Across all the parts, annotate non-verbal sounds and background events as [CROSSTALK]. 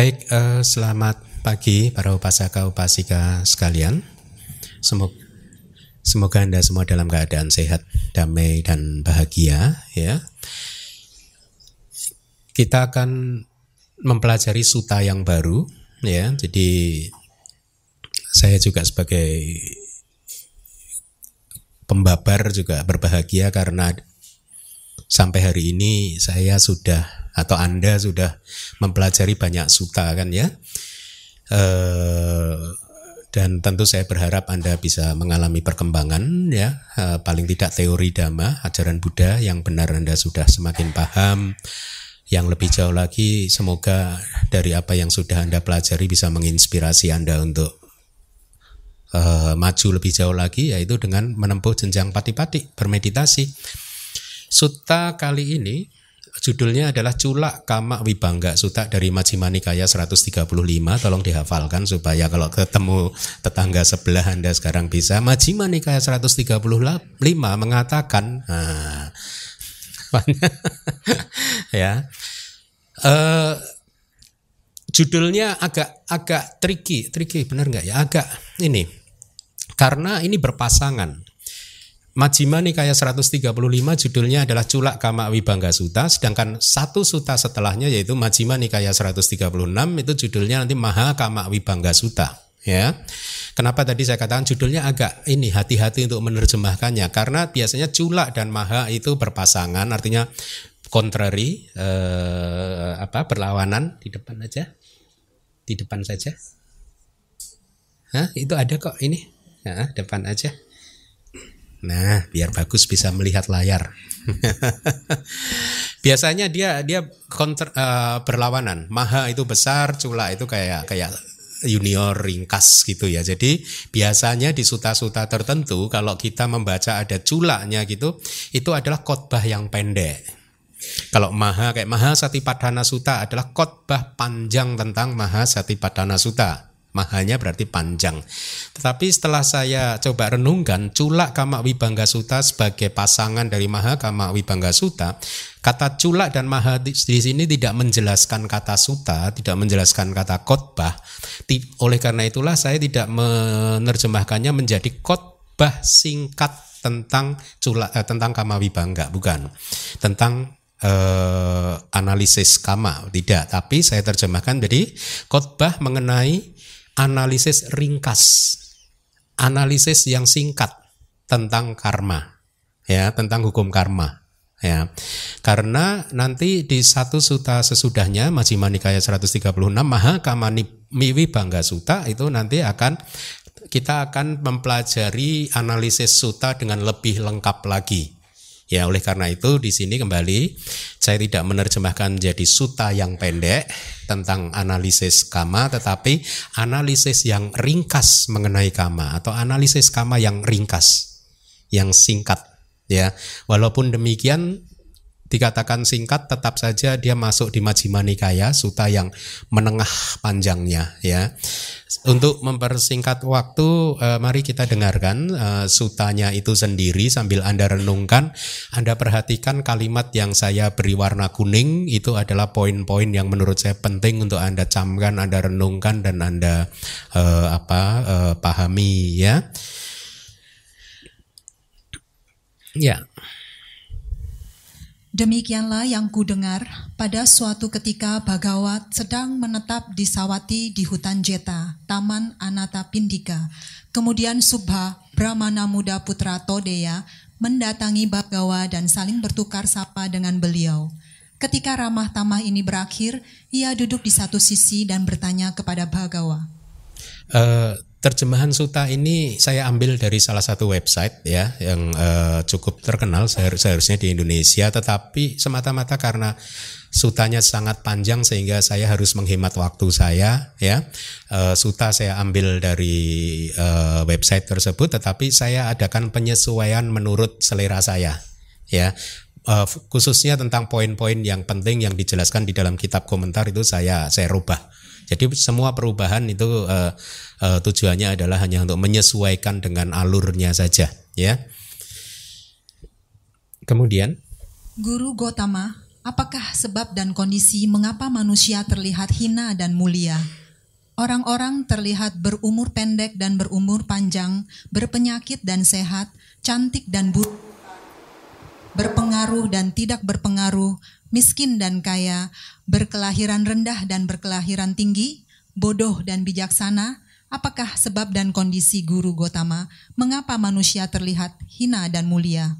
Baik, eh, selamat pagi para upasaka upasika sekalian. Semoga semoga Anda semua dalam keadaan sehat, damai dan bahagia ya. Kita akan mempelajari suta yang baru ya. Jadi saya juga sebagai pembabar juga berbahagia karena sampai hari ini saya sudah atau Anda sudah mempelajari banyak suta kan ya. Uh, dan tentu saya berharap Anda bisa mengalami perkembangan ya, uh, paling tidak teori dhamma, ajaran Buddha yang benar Anda sudah semakin paham. Yang lebih jauh lagi semoga dari apa yang sudah Anda pelajari bisa menginspirasi Anda untuk uh, maju lebih jauh lagi yaitu dengan menempuh jenjang pati-pati bermeditasi. Sutta kali ini Judulnya adalah Culak Kama Wibangga Suta dari Majjhima Nikaya 135. Tolong dihafalkan supaya kalau ketemu tetangga sebelah Anda sekarang bisa. Majjhima Nikaya 135 mengatakan nah, [LAUGHS] ya. Uh, judulnya agak agak tricky, tricky benar nggak ya? Agak ini karena ini berpasangan Majjhima Nikaya 135 judulnya adalah Culak Kama Wibangga Suta. Sedangkan satu suta setelahnya yaitu Majjhima Nikaya 136 itu judulnya nanti Maha Kama Wibangga Suta ya. Kenapa tadi saya katakan judulnya agak ini hati-hati untuk menerjemahkannya? Karena biasanya culak dan maha itu berpasangan artinya contrary eh, apa berlawanan di depan aja. Di depan saja. Hah, itu ada kok ini? Ya, depan aja Nah, biar bagus bisa melihat layar. [LAUGHS] Biasanya dia dia konter, uh, berlawanan. Maha itu besar, cula itu kayak kayak junior ringkas gitu ya. Jadi biasanya di suta-suta tertentu kalau kita membaca ada culanya gitu, itu adalah khotbah yang pendek. Kalau maha kayak maha satipadana suta adalah khotbah panjang tentang maha satipadana suta. Mahanya berarti panjang. Tetapi setelah saya coba renungkan, culak kama wibangga suta sebagai pasangan dari maha kama wibangga suta, kata culak dan maha di, sini tidak menjelaskan kata suta, tidak menjelaskan kata khotbah. Oleh karena itulah saya tidak menerjemahkannya menjadi khotbah singkat tentang culak eh, tentang kama wibangga, bukan. Tentang eh, analisis kama tidak, tapi saya terjemahkan jadi khotbah mengenai analisis ringkas, analisis yang singkat tentang karma, ya tentang hukum karma, ya. Karena nanti di satu suta sesudahnya Majjhima Nikaya 136 Maha Kamani Miwi Bangga Suta itu nanti akan kita akan mempelajari analisis suta dengan lebih lengkap lagi. Ya, oleh karena itu di sini kembali saya tidak menerjemahkan jadi suta yang pendek tentang analisis kama tetapi analisis yang ringkas mengenai kama atau analisis kama yang ringkas, yang singkat ya. Walaupun demikian dikatakan singkat tetap saja dia masuk di Majjhima Nikaya suta yang menengah panjangnya ya. Untuk mempersingkat waktu eh, mari kita dengarkan eh, sutanya itu sendiri sambil Anda renungkan, Anda perhatikan kalimat yang saya beri warna kuning itu adalah poin-poin yang menurut saya penting untuk Anda camkan, Anda renungkan dan Anda eh, apa eh, pahami ya. Ya. Demikianlah yang kudengar pada suatu ketika Bagawat sedang menetap di Sawati di hutan Jeta, Taman Anata Pindika. Kemudian Subha, Brahmana muda putra Todeya, mendatangi Bagawa dan saling bertukar sapa dengan beliau. Ketika ramah tamah ini berakhir, ia duduk di satu sisi dan bertanya kepada Bagawa. Uh, Terjemahan suta ini saya ambil dari salah satu website ya yang uh, cukup terkenal seharusnya di Indonesia tetapi semata-mata karena sutanya sangat panjang sehingga saya harus menghemat waktu saya ya. Uh, suta saya ambil dari uh, website tersebut tetapi saya adakan penyesuaian menurut selera saya ya. Uh, khususnya tentang poin-poin yang penting yang dijelaskan di dalam kitab komentar itu saya saya rubah jadi semua perubahan itu uh, uh, tujuannya adalah hanya untuk menyesuaikan dengan alurnya saja, ya. Kemudian Guru Gotama Apakah sebab dan kondisi mengapa manusia terlihat hina dan mulia? Orang-orang terlihat berumur pendek dan berumur panjang, berpenyakit dan sehat, cantik dan buruk, berpengaruh dan tidak berpengaruh, miskin dan kaya, berkelahiran rendah dan berkelahiran tinggi, bodoh dan bijaksana, apakah sebab dan kondisi guru Gotama mengapa manusia terlihat hina dan mulia?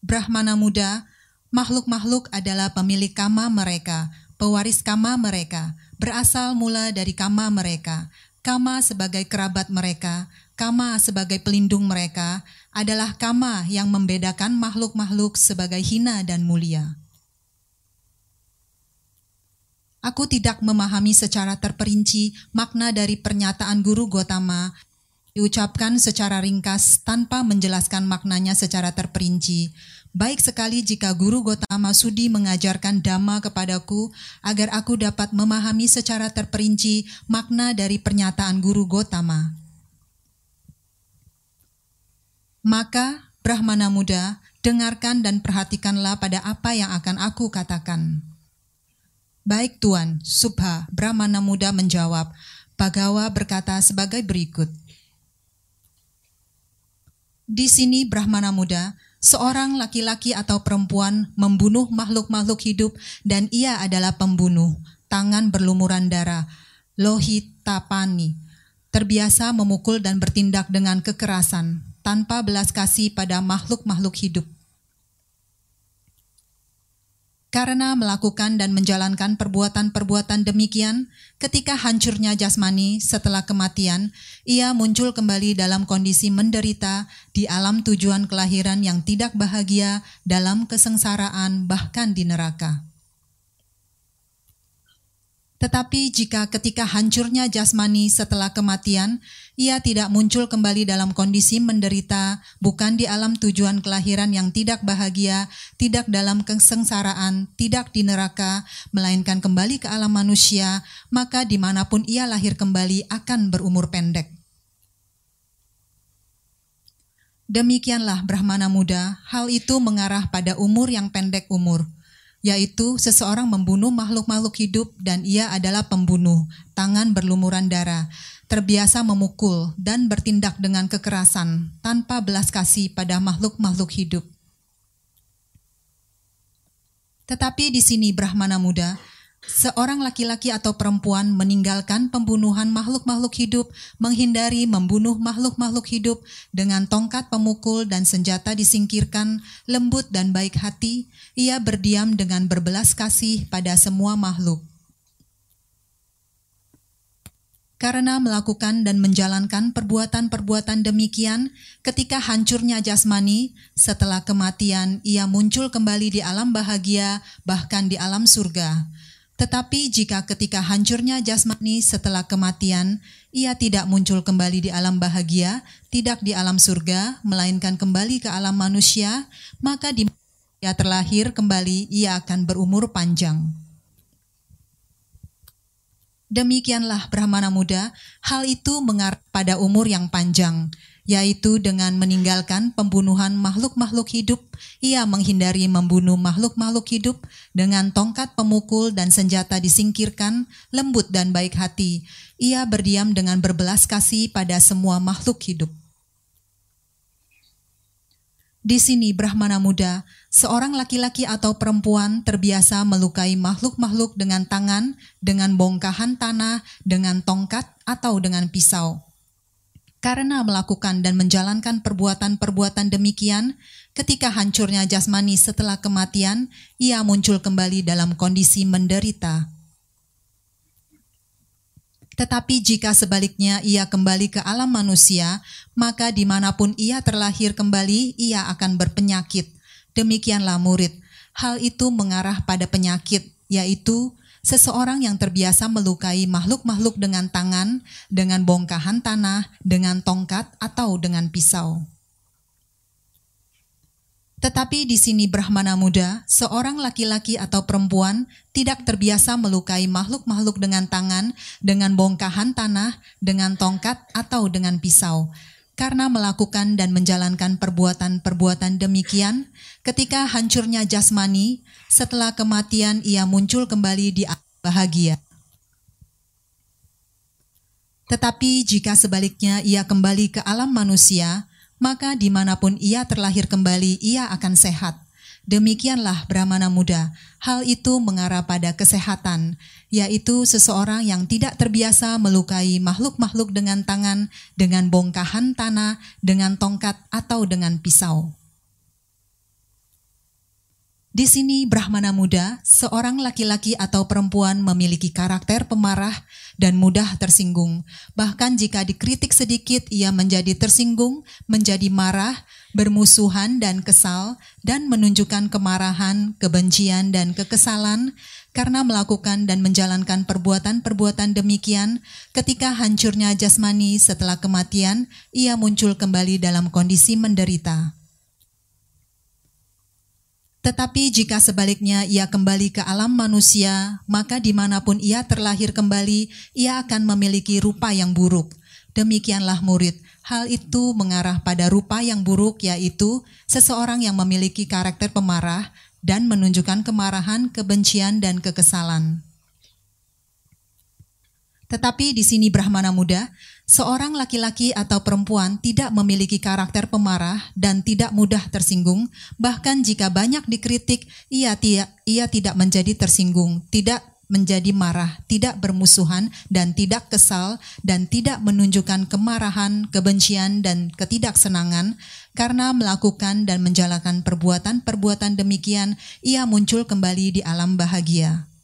Brahmana muda, makhluk-makhluk adalah pemilik kama mereka, pewaris kama mereka, berasal mula dari kama mereka, kama sebagai kerabat mereka, kama sebagai pelindung mereka, adalah kama yang membedakan makhluk-makhluk sebagai hina dan mulia. Aku tidak memahami secara terperinci makna dari pernyataan guru Gotama diucapkan secara ringkas tanpa menjelaskan maknanya secara terperinci. Baik sekali jika Guru Gotama Sudi mengajarkan Dhamma kepadaku agar aku dapat memahami secara terperinci makna dari pernyataan Guru Gotama. Maka, Brahmana muda, dengarkan dan perhatikanlah pada apa yang akan aku katakan. Baik Tuan, Subha, Brahmana muda menjawab, Bagawa berkata sebagai berikut. Di sini Brahmana muda, seorang laki-laki atau perempuan membunuh makhluk-makhluk hidup dan ia adalah pembunuh, tangan berlumuran darah, lohitapani, terbiasa memukul dan bertindak dengan kekerasan, tanpa belas kasih pada makhluk-makhluk hidup. Karena melakukan dan menjalankan perbuatan-perbuatan demikian, ketika hancurnya jasmani setelah kematian, ia muncul kembali dalam kondisi menderita di alam tujuan kelahiran yang tidak bahagia dalam kesengsaraan bahkan di neraka. Tetapi jika ketika hancurnya jasmani setelah kematian, ia tidak muncul kembali dalam kondisi menderita, bukan di alam tujuan kelahiran yang tidak bahagia, tidak dalam kesengsaraan, tidak di neraka, melainkan kembali ke alam manusia, maka di mana pun ia lahir kembali akan berumur pendek. Demikianlah Brahmana muda, hal itu mengarah pada umur yang pendek umur yaitu seseorang membunuh makhluk-makhluk hidup dan ia adalah pembunuh, tangan berlumuran darah, terbiasa memukul dan bertindak dengan kekerasan tanpa belas kasih pada makhluk-makhluk hidup. Tetapi di sini Brahmana muda, seorang laki-laki atau perempuan meninggalkan pembunuhan makhluk-makhluk hidup, menghindari membunuh makhluk-makhluk hidup dengan tongkat pemukul dan senjata disingkirkan, lembut dan baik hati, ia berdiam dengan berbelas kasih pada semua makhluk. Karena melakukan dan menjalankan perbuatan-perbuatan demikian, ketika hancurnya jasmani, setelah kematian ia muncul kembali di alam bahagia, bahkan di alam surga. Tetapi jika ketika hancurnya jasmani setelah kematian, ia tidak muncul kembali di alam bahagia, tidak di alam surga, melainkan kembali ke alam manusia, maka di ia terlahir kembali, ia akan berumur panjang. Demikianlah Brahmana muda, hal itu mengarah pada umur yang panjang, yaitu dengan meninggalkan pembunuhan makhluk-makhluk hidup, ia menghindari membunuh makhluk-makhluk hidup dengan tongkat pemukul dan senjata disingkirkan, lembut dan baik hati. Ia berdiam dengan berbelas kasih pada semua makhluk hidup. Di sini Brahmana muda, seorang laki-laki atau perempuan terbiasa melukai makhluk-makhluk dengan tangan, dengan bongkahan tanah, dengan tongkat, atau dengan pisau. Karena melakukan dan menjalankan perbuatan-perbuatan demikian, ketika hancurnya jasmani setelah kematian, ia muncul kembali dalam kondisi menderita. Tetapi jika sebaliknya ia kembali ke alam manusia, maka di mana pun ia terlahir kembali, ia akan berpenyakit. Demikianlah murid. Hal itu mengarah pada penyakit, yaitu seseorang yang terbiasa melukai makhluk-makhluk dengan tangan, dengan bongkahan tanah, dengan tongkat, atau dengan pisau. Tetapi di sini Brahmana muda, seorang laki-laki atau perempuan tidak terbiasa melukai makhluk-makhluk dengan tangan, dengan bongkahan tanah, dengan tongkat, atau dengan pisau. Karena melakukan dan menjalankan perbuatan-perbuatan demikian, Ketika hancurnya jasmani, setelah kematian ia muncul kembali di bahagia. Tetapi jika sebaliknya ia kembali ke alam manusia, maka di mana pun ia terlahir kembali ia akan sehat. Demikianlah Brahmana muda, hal itu mengarah pada kesehatan, yaitu seseorang yang tidak terbiasa melukai makhluk-makhluk dengan tangan, dengan bongkahan tanah, dengan tongkat, atau dengan pisau. Di sini Brahmana muda, seorang laki-laki atau perempuan memiliki karakter pemarah dan mudah tersinggung. Bahkan jika dikritik sedikit, ia menjadi tersinggung, menjadi marah, bermusuhan dan kesal, dan menunjukkan kemarahan, kebencian, dan kekesalan karena melakukan dan menjalankan perbuatan-perbuatan demikian. Ketika hancurnya jasmani setelah kematian, ia muncul kembali dalam kondisi menderita. Tetapi jika sebaliknya ia kembali ke alam manusia, maka di mana pun ia terlahir kembali, ia akan memiliki rupa yang buruk. Demikianlah murid. Hal itu mengarah pada rupa yang buruk, yaitu seseorang yang memiliki karakter pemarah dan menunjukkan kemarahan, kebencian, dan kekesalan. Tetapi di sini Brahmana muda, seorang laki-laki atau perempuan tidak memiliki karakter pemarah dan tidak mudah tersinggung, bahkan jika banyak dikritik, ia tidak ia tidak menjadi tersinggung, tidak menjadi marah, tidak bermusuhan dan tidak kesal dan tidak menunjukkan kemarahan, kebencian dan ketidaksenangan karena melakukan dan menjalankan perbuatan-perbuatan demikian ia muncul kembali di alam bahagia.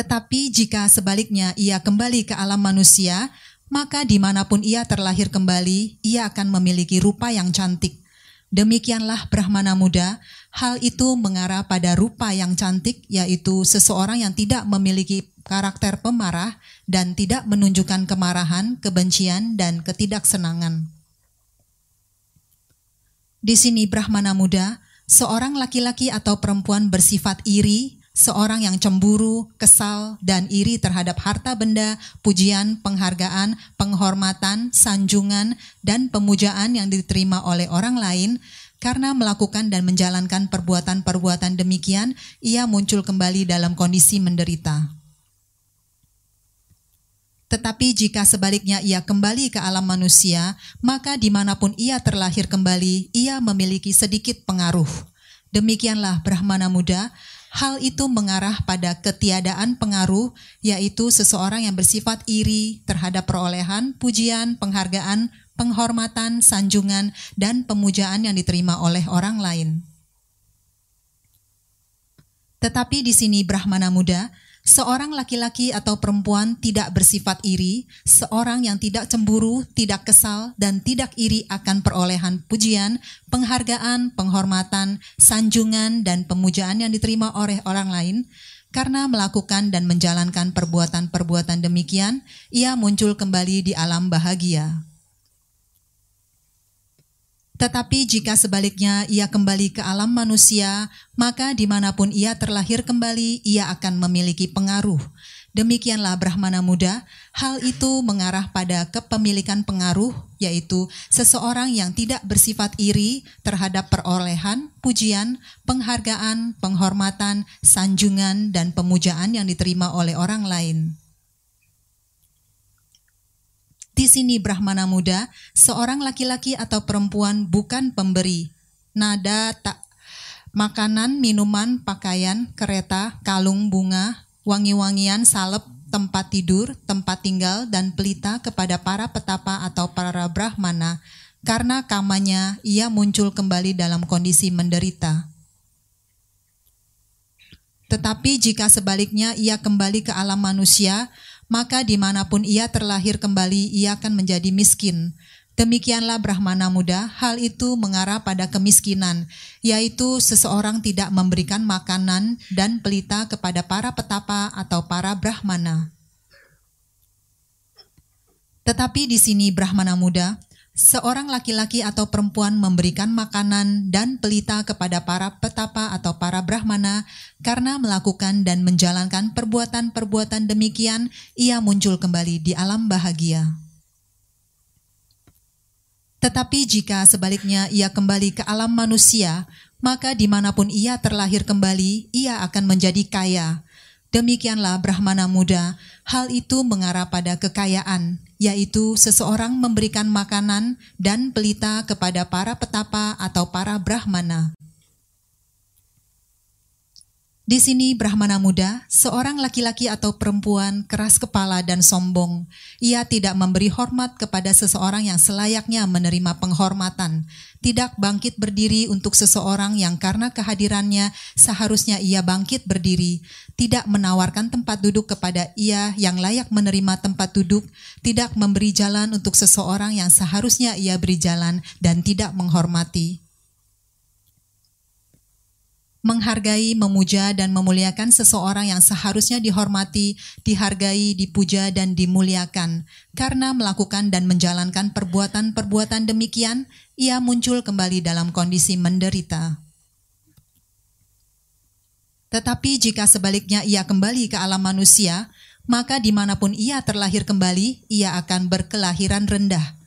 Tetapi jika sebaliknya ia kembali ke alam manusia, maka di mana pun ia terlahir kembali, ia akan memiliki rupa yang cantik. Demikianlah Brahmana muda, hal itu mengarah pada rupa yang cantik, yaitu seseorang yang tidak memiliki karakter pemarah dan tidak menunjukkan kemarahan, kebencian, dan ketidaksenangan. Di sini Brahmana muda, seorang laki-laki atau perempuan bersifat iri, seorang yang cemburu, kesal, dan iri terhadap harta benda, pujian, penghargaan, penghormatan, sanjungan, dan pemujaan yang diterima oleh orang lain, karena melakukan dan menjalankan perbuatan-perbuatan demikian, ia muncul kembali dalam kondisi menderita. Tetapi jika sebaliknya ia kembali ke alam manusia, maka di mana pun ia terlahir kembali, ia memiliki sedikit pengaruh. Demikianlah Brahmana muda, Hal itu mengarah pada ketiadaan pengaruh, yaitu seseorang yang bersifat iri terhadap perolehan, pujian, penghargaan, penghormatan, sanjungan, dan pemujaan yang diterima oleh orang lain. Tetapi di sini Brahmana muda, Seorang laki-laki atau perempuan tidak bersifat iri, seorang yang tidak cemburu, tidak kesal, dan tidak iri akan perolehan pujian, penghargaan, penghormatan, sanjungan, dan pemujaan yang diterima oleh orang lain, karena melakukan dan menjalankan perbuatan-perbuatan demikian, ia muncul kembali di alam bahagia. Tetapi jika sebaliknya ia kembali ke alam manusia, maka di mana pun ia terlahir kembali, ia akan memiliki pengaruh. Demikianlah Brahmana muda, hal itu mengarah pada kepemilikan pengaruh, yaitu seseorang yang tidak bersifat iri terhadap perolehan, pujian, penghargaan, penghormatan, sanjungan, dan pemujaan yang diterima oleh orang lain. Di sini Brahmana muda, seorang laki-laki atau perempuan bukan pemberi. Nada tak makanan, minuman, pakaian, kereta, kalung, bunga, wangi-wangian, salep, tempat tidur, tempat tinggal, dan pelita kepada para petapa atau para brahmana, karena kamanya ia muncul kembali dalam kondisi menderita. Tetapi jika sebaliknya ia kembali ke alam manusia, maka di mana pun ia terlahir kembali, ia akan menjadi miskin. Demikianlah Brahmana muda, hal itu mengarah pada kemiskinan, yaitu seseorang tidak memberikan makanan dan pelita kepada para petapa atau para Brahmana. Tetapi di sini Brahmana muda, seorang laki-laki atau perempuan memberikan makanan dan pelita kepada para petapa atau para brahmana karena melakukan dan menjalankan perbuatan-perbuatan demikian ia muncul kembali di alam bahagia. Tetapi jika sebaliknya ia kembali ke alam manusia, maka di mana pun ia terlahir kembali, ia akan menjadi kaya. Demikianlah Brahmana muda, hal itu mengarah pada kekayaan, yaitu seseorang memberikan makanan dan pelita kepada para petapa atau para Brahmana. Di sini Brahmana muda, seorang laki-laki atau perempuan keras kepala dan sombong. Ia tidak memberi hormat kepada seseorang yang selayaknya menerima penghormatan, tidak bangkit berdiri untuk seseorang yang karena kehadirannya seharusnya ia bangkit berdiri, tidak menawarkan tempat duduk kepada ia yang layak menerima tempat duduk, tidak memberi jalan untuk seseorang yang seharusnya ia beri jalan dan tidak menghormati menghargai, memuja, dan memuliakan seseorang yang seharusnya dihormati, dihargai, dipuja, dan dimuliakan. Karena melakukan dan menjalankan perbuatan-perbuatan demikian, ia muncul kembali dalam kondisi menderita. Tetapi jika sebaliknya ia kembali ke alam manusia, maka di mana pun ia terlahir kembali, ia akan berkelahiran rendah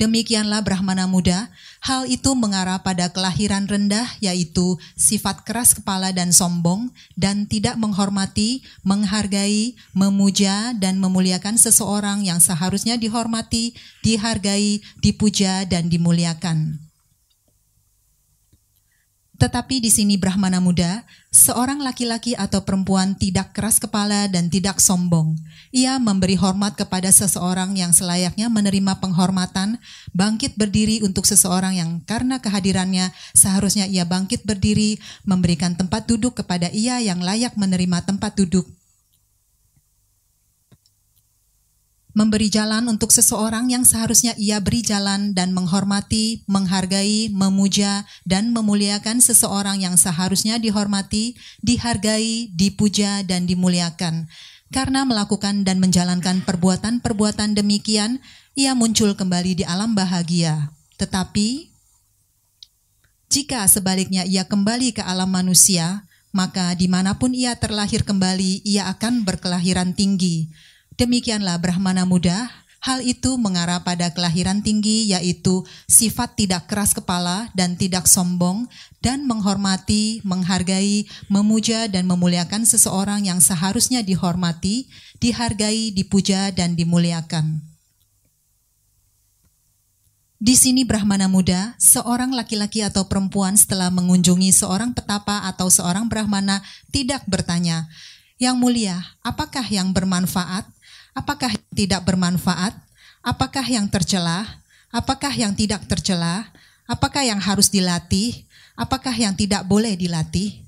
Demikianlah Brahmana muda, hal itu mengarah pada kelahiran rendah yaitu sifat keras kepala dan sombong dan tidak menghormati, menghargai, memuja dan memuliakan seseorang yang seharusnya dihormati, dihargai, dipuja dan dimuliakan. Tetapi di sini Brahmana muda, seorang laki-laki atau perempuan tidak keras kepala dan tidak sombong. Ia memberi hormat kepada seseorang yang selayaknya menerima penghormatan, bangkit berdiri untuk seseorang yang karena kehadirannya seharusnya ia bangkit berdiri, memberikan tempat duduk kepada ia yang layak menerima tempat duduk, memberi jalan untuk seseorang yang seharusnya ia beri jalan dan menghormati, menghargai, memuja, dan memuliakan seseorang yang seharusnya dihormati, dihargai, dipuja, dan dimuliakan. Karena melakukan dan menjalankan perbuatan-perbuatan demikian, ia muncul kembali di alam bahagia. Tetapi, jika sebaliknya ia kembali ke alam manusia, maka di mana pun ia terlahir kembali, ia akan berkelahiran tinggi Demikianlah Brahmana muda, hal itu mengarah pada kelahiran tinggi yaitu sifat tidak keras kepala dan tidak sombong dan menghormati, menghargai, memuja dan memuliakan seseorang yang seharusnya dihormati, dihargai, dipuja dan dimuliakan. Di sini Brahmana muda, seorang laki-laki atau perempuan setelah mengunjungi seorang petapa atau seorang Brahmana tidak bertanya, "Yang mulia, apakah yang bermanfaat?" Apakah tidak bermanfaat? Apakah yang tercelah? Apakah yang tidak tercelah? Apakah yang harus dilatih? Apakah yang tidak boleh dilatih?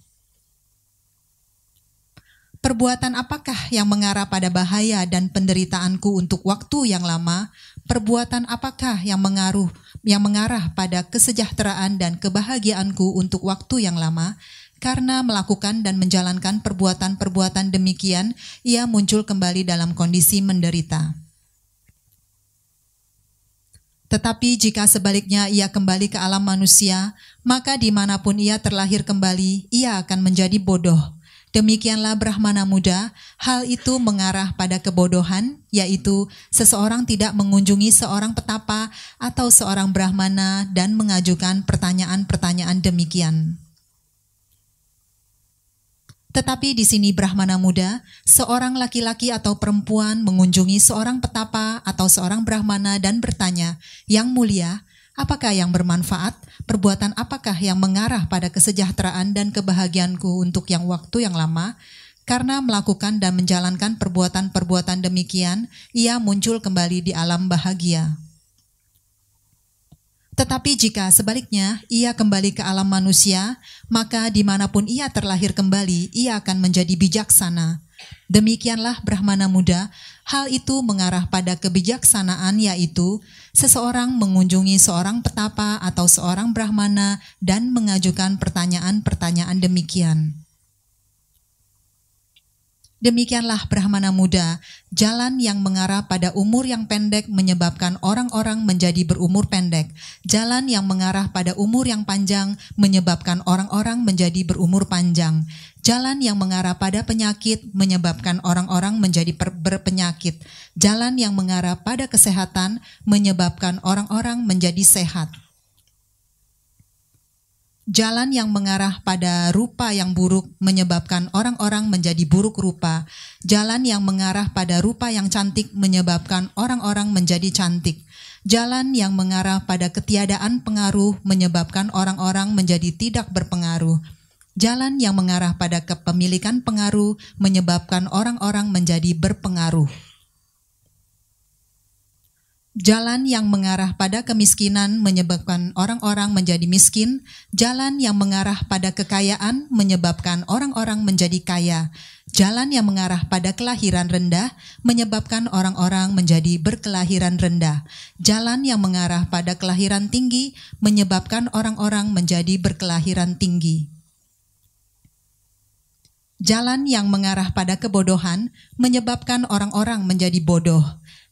Perbuatan apakah yang mengarah pada bahaya dan penderitaanku untuk waktu yang lama? Perbuatan apakah yang mengaruh yang mengarah pada kesejahteraan dan kebahagiaanku untuk waktu yang lama? Karena melakukan dan menjalankan perbuatan-perbuatan demikian, ia muncul kembali dalam kondisi menderita. Tetapi jika sebaliknya ia kembali ke alam manusia, maka di mana pun ia terlahir kembali, ia akan menjadi bodoh. Demikianlah Brahmana muda, hal itu mengarah pada kebodohan, yaitu seseorang tidak mengunjungi seorang petapa atau seorang Brahmana dan mengajukan pertanyaan-pertanyaan demikian. Tetapi di sini Brahmana muda, seorang laki-laki atau perempuan mengunjungi seorang petapa atau seorang Brahmana dan bertanya, "Yang mulia, apakah yang bermanfaat? Perbuatan apakah yang mengarah pada kesejahteraan dan kebahagiaanku untuk yang waktu yang lama?" Karena melakukan dan menjalankan perbuatan-perbuatan demikian, ia muncul kembali di alam bahagia. Tetapi jika sebaliknya ia kembali ke alam manusia, maka di mana pun ia terlahir kembali, ia akan menjadi bijaksana. Demikianlah Brahmana muda, hal itu mengarah pada kebijaksanaan yaitu seseorang mengunjungi seorang petapa atau seorang Brahmana dan mengajukan pertanyaan-pertanyaan demikian. Demikianlah Brahmana muda, jalan yang mengarah pada umur yang pendek menyebabkan orang-orang menjadi berumur pendek. Jalan yang mengarah pada umur yang panjang menyebabkan orang-orang menjadi berumur panjang. Jalan yang mengarah pada penyakit menyebabkan orang-orang menjadi berpenyakit. Jalan yang mengarah pada kesehatan menyebabkan orang-orang menjadi sehat. Jalan yang mengarah pada rupa yang buruk menyebabkan orang-orang menjadi buruk rupa. Jalan yang mengarah pada rupa yang cantik menyebabkan orang-orang menjadi cantik. Jalan yang mengarah pada ketiadaan pengaruh menyebabkan orang-orang menjadi tidak berpengaruh. Jalan yang mengarah pada kepemilikan pengaruh menyebabkan orang-orang menjadi berpengaruh. Jalan yang mengarah pada kemiskinan menyebabkan orang-orang menjadi miskin. Jalan yang mengarah pada kekayaan menyebabkan orang-orang menjadi kaya. Jalan yang mengarah pada kelahiran rendah menyebabkan orang-orang menjadi berkelahiran rendah. Jalan yang mengarah pada kelahiran tinggi menyebabkan orang-orang menjadi berkelahiran tinggi. Jalan yang mengarah pada kebodohan menyebabkan orang-orang menjadi bodoh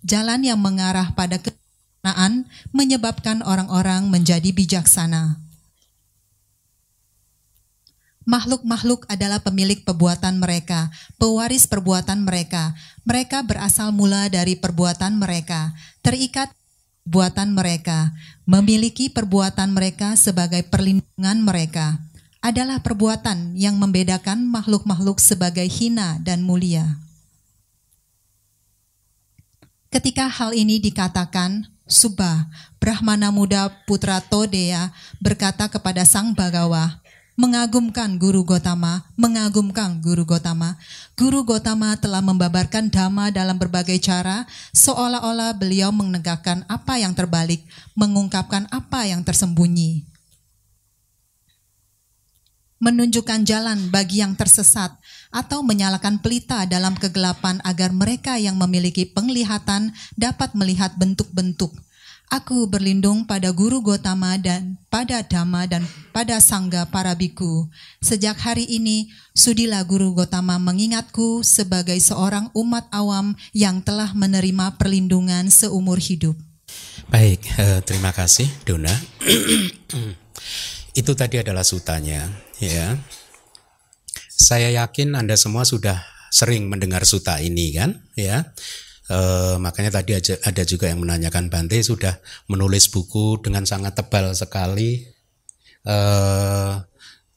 Jalan yang mengarah pada kebijaksanaan menyebabkan orang-orang menjadi bijaksana. Makhluk-makhluk adalah pemilik perbuatan mereka, pewaris perbuatan mereka. Mereka berasal mula dari perbuatan mereka, terikat perbuatan mereka, memiliki perbuatan mereka sebagai perlindungan mereka. Adalah perbuatan yang membedakan makhluk-makhluk sebagai hina dan mulia. Ketika hal ini dikatakan, Subah, Brahmana muda putra Todea berkata kepada Sang Bagawa, mengagumkan Guru Gotama, mengagumkan Guru Gotama. Guru Gotama telah membabarkan dhamma dalam berbagai cara, seolah-olah beliau menegakkan apa yang terbalik, mengungkapkan apa yang tersembunyi menunjukkan jalan bagi yang tersesat, atau menyalakan pelita dalam kegelapan agar mereka yang memiliki penglihatan dapat melihat bentuk-bentuk. Aku berlindung pada Guru Gotama dan pada Dhamma dan pada Sangga para biku. Sejak hari ini, sudilah Guru Gotama mengingatku sebagai seorang umat awam yang telah menerima perlindungan seumur hidup. Baik, eh, terima kasih Dona. [CLEARS THROAT] Itu tadi adalah sutanya, ya. Saya yakin Anda semua sudah sering mendengar suta ini kan, ya. E, makanya tadi ada juga yang menanyakan Bante sudah menulis buku dengan sangat tebal sekali. E,